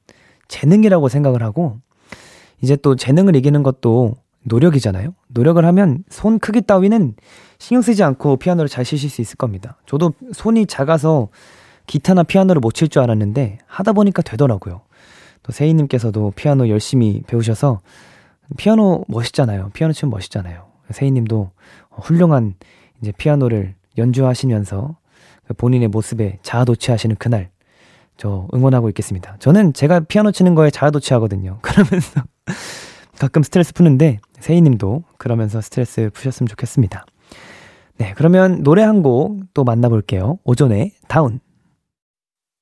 재능이라고 생각을 하고 이제 또 재능을 이기는 것도 노력이잖아요. 노력을 하면 손 크기 따위는 신경 쓰지 않고 피아노를 잘 치실 수 있을 겁니다. 저도 손이 작아서 기타나 피아노를 못 칠 줄 알았는데 하다 보니까 되더라고요. 또 세희님께서도 피아노 열심히 배우셔서 피아노 멋있잖아요. 피아노 치면 멋있잖아요. 세희님도 훌륭한 이제 피아노를 연주하시면서 본인의 모습에 자아도취하시는 그날 저 응원하고 있겠습니다. 저는 제가 피아노 치는 거에 자아도취하거든요. 그러면서 가끔 스트레스 푸는데 세희님도 그러면서 스트레스 푸셨으면 좋겠습니다. 네, 그러면 노래 한 곡 또 만나볼게요. 오전에 다운.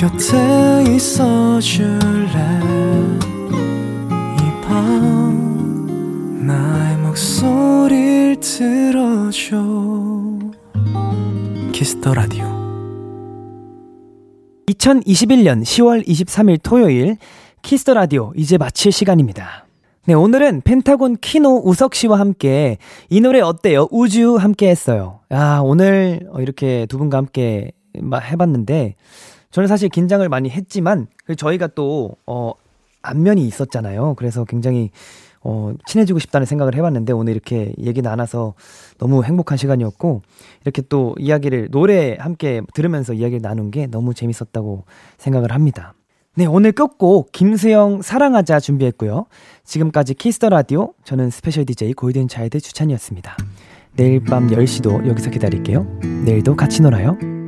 곁에 있어줄래 이 밤 나의 목소리를 들어줘 Kiss the Radio 2021년 10월 23일 토요일 Kiss the Radio 이제 마칠 시간입니다. 네, 오늘은 펜타곤 키노 우석 씨와 함께 이 노래 어때요? 우주 함께 했어요. 아, 오늘 이렇게 두 분과 함께 해봤는데 저는 사실 긴장을 많이 했지만 그 저희가 또, 어, 안면이 있었잖아요. 그래서 굉장히 어, 친해지고 싶다는 생각을 해봤는데 오늘 이렇게 얘기 나눠서 너무 행복한 시간이었고 이렇게 또 이야기를 노래 함께 들으면서 이야기를 나눈 게 너무 재밌었다고 생각을 합니다. 네, 오늘 끝곡 김수영 사랑하자 준비했고요. 지금까지 키스 더 라디오 저는 스페셜 DJ 골든 차일드 주찬이었습니다. 내일 밤 10시도 여기서 기다릴게요. 내일도 같이 놀아요.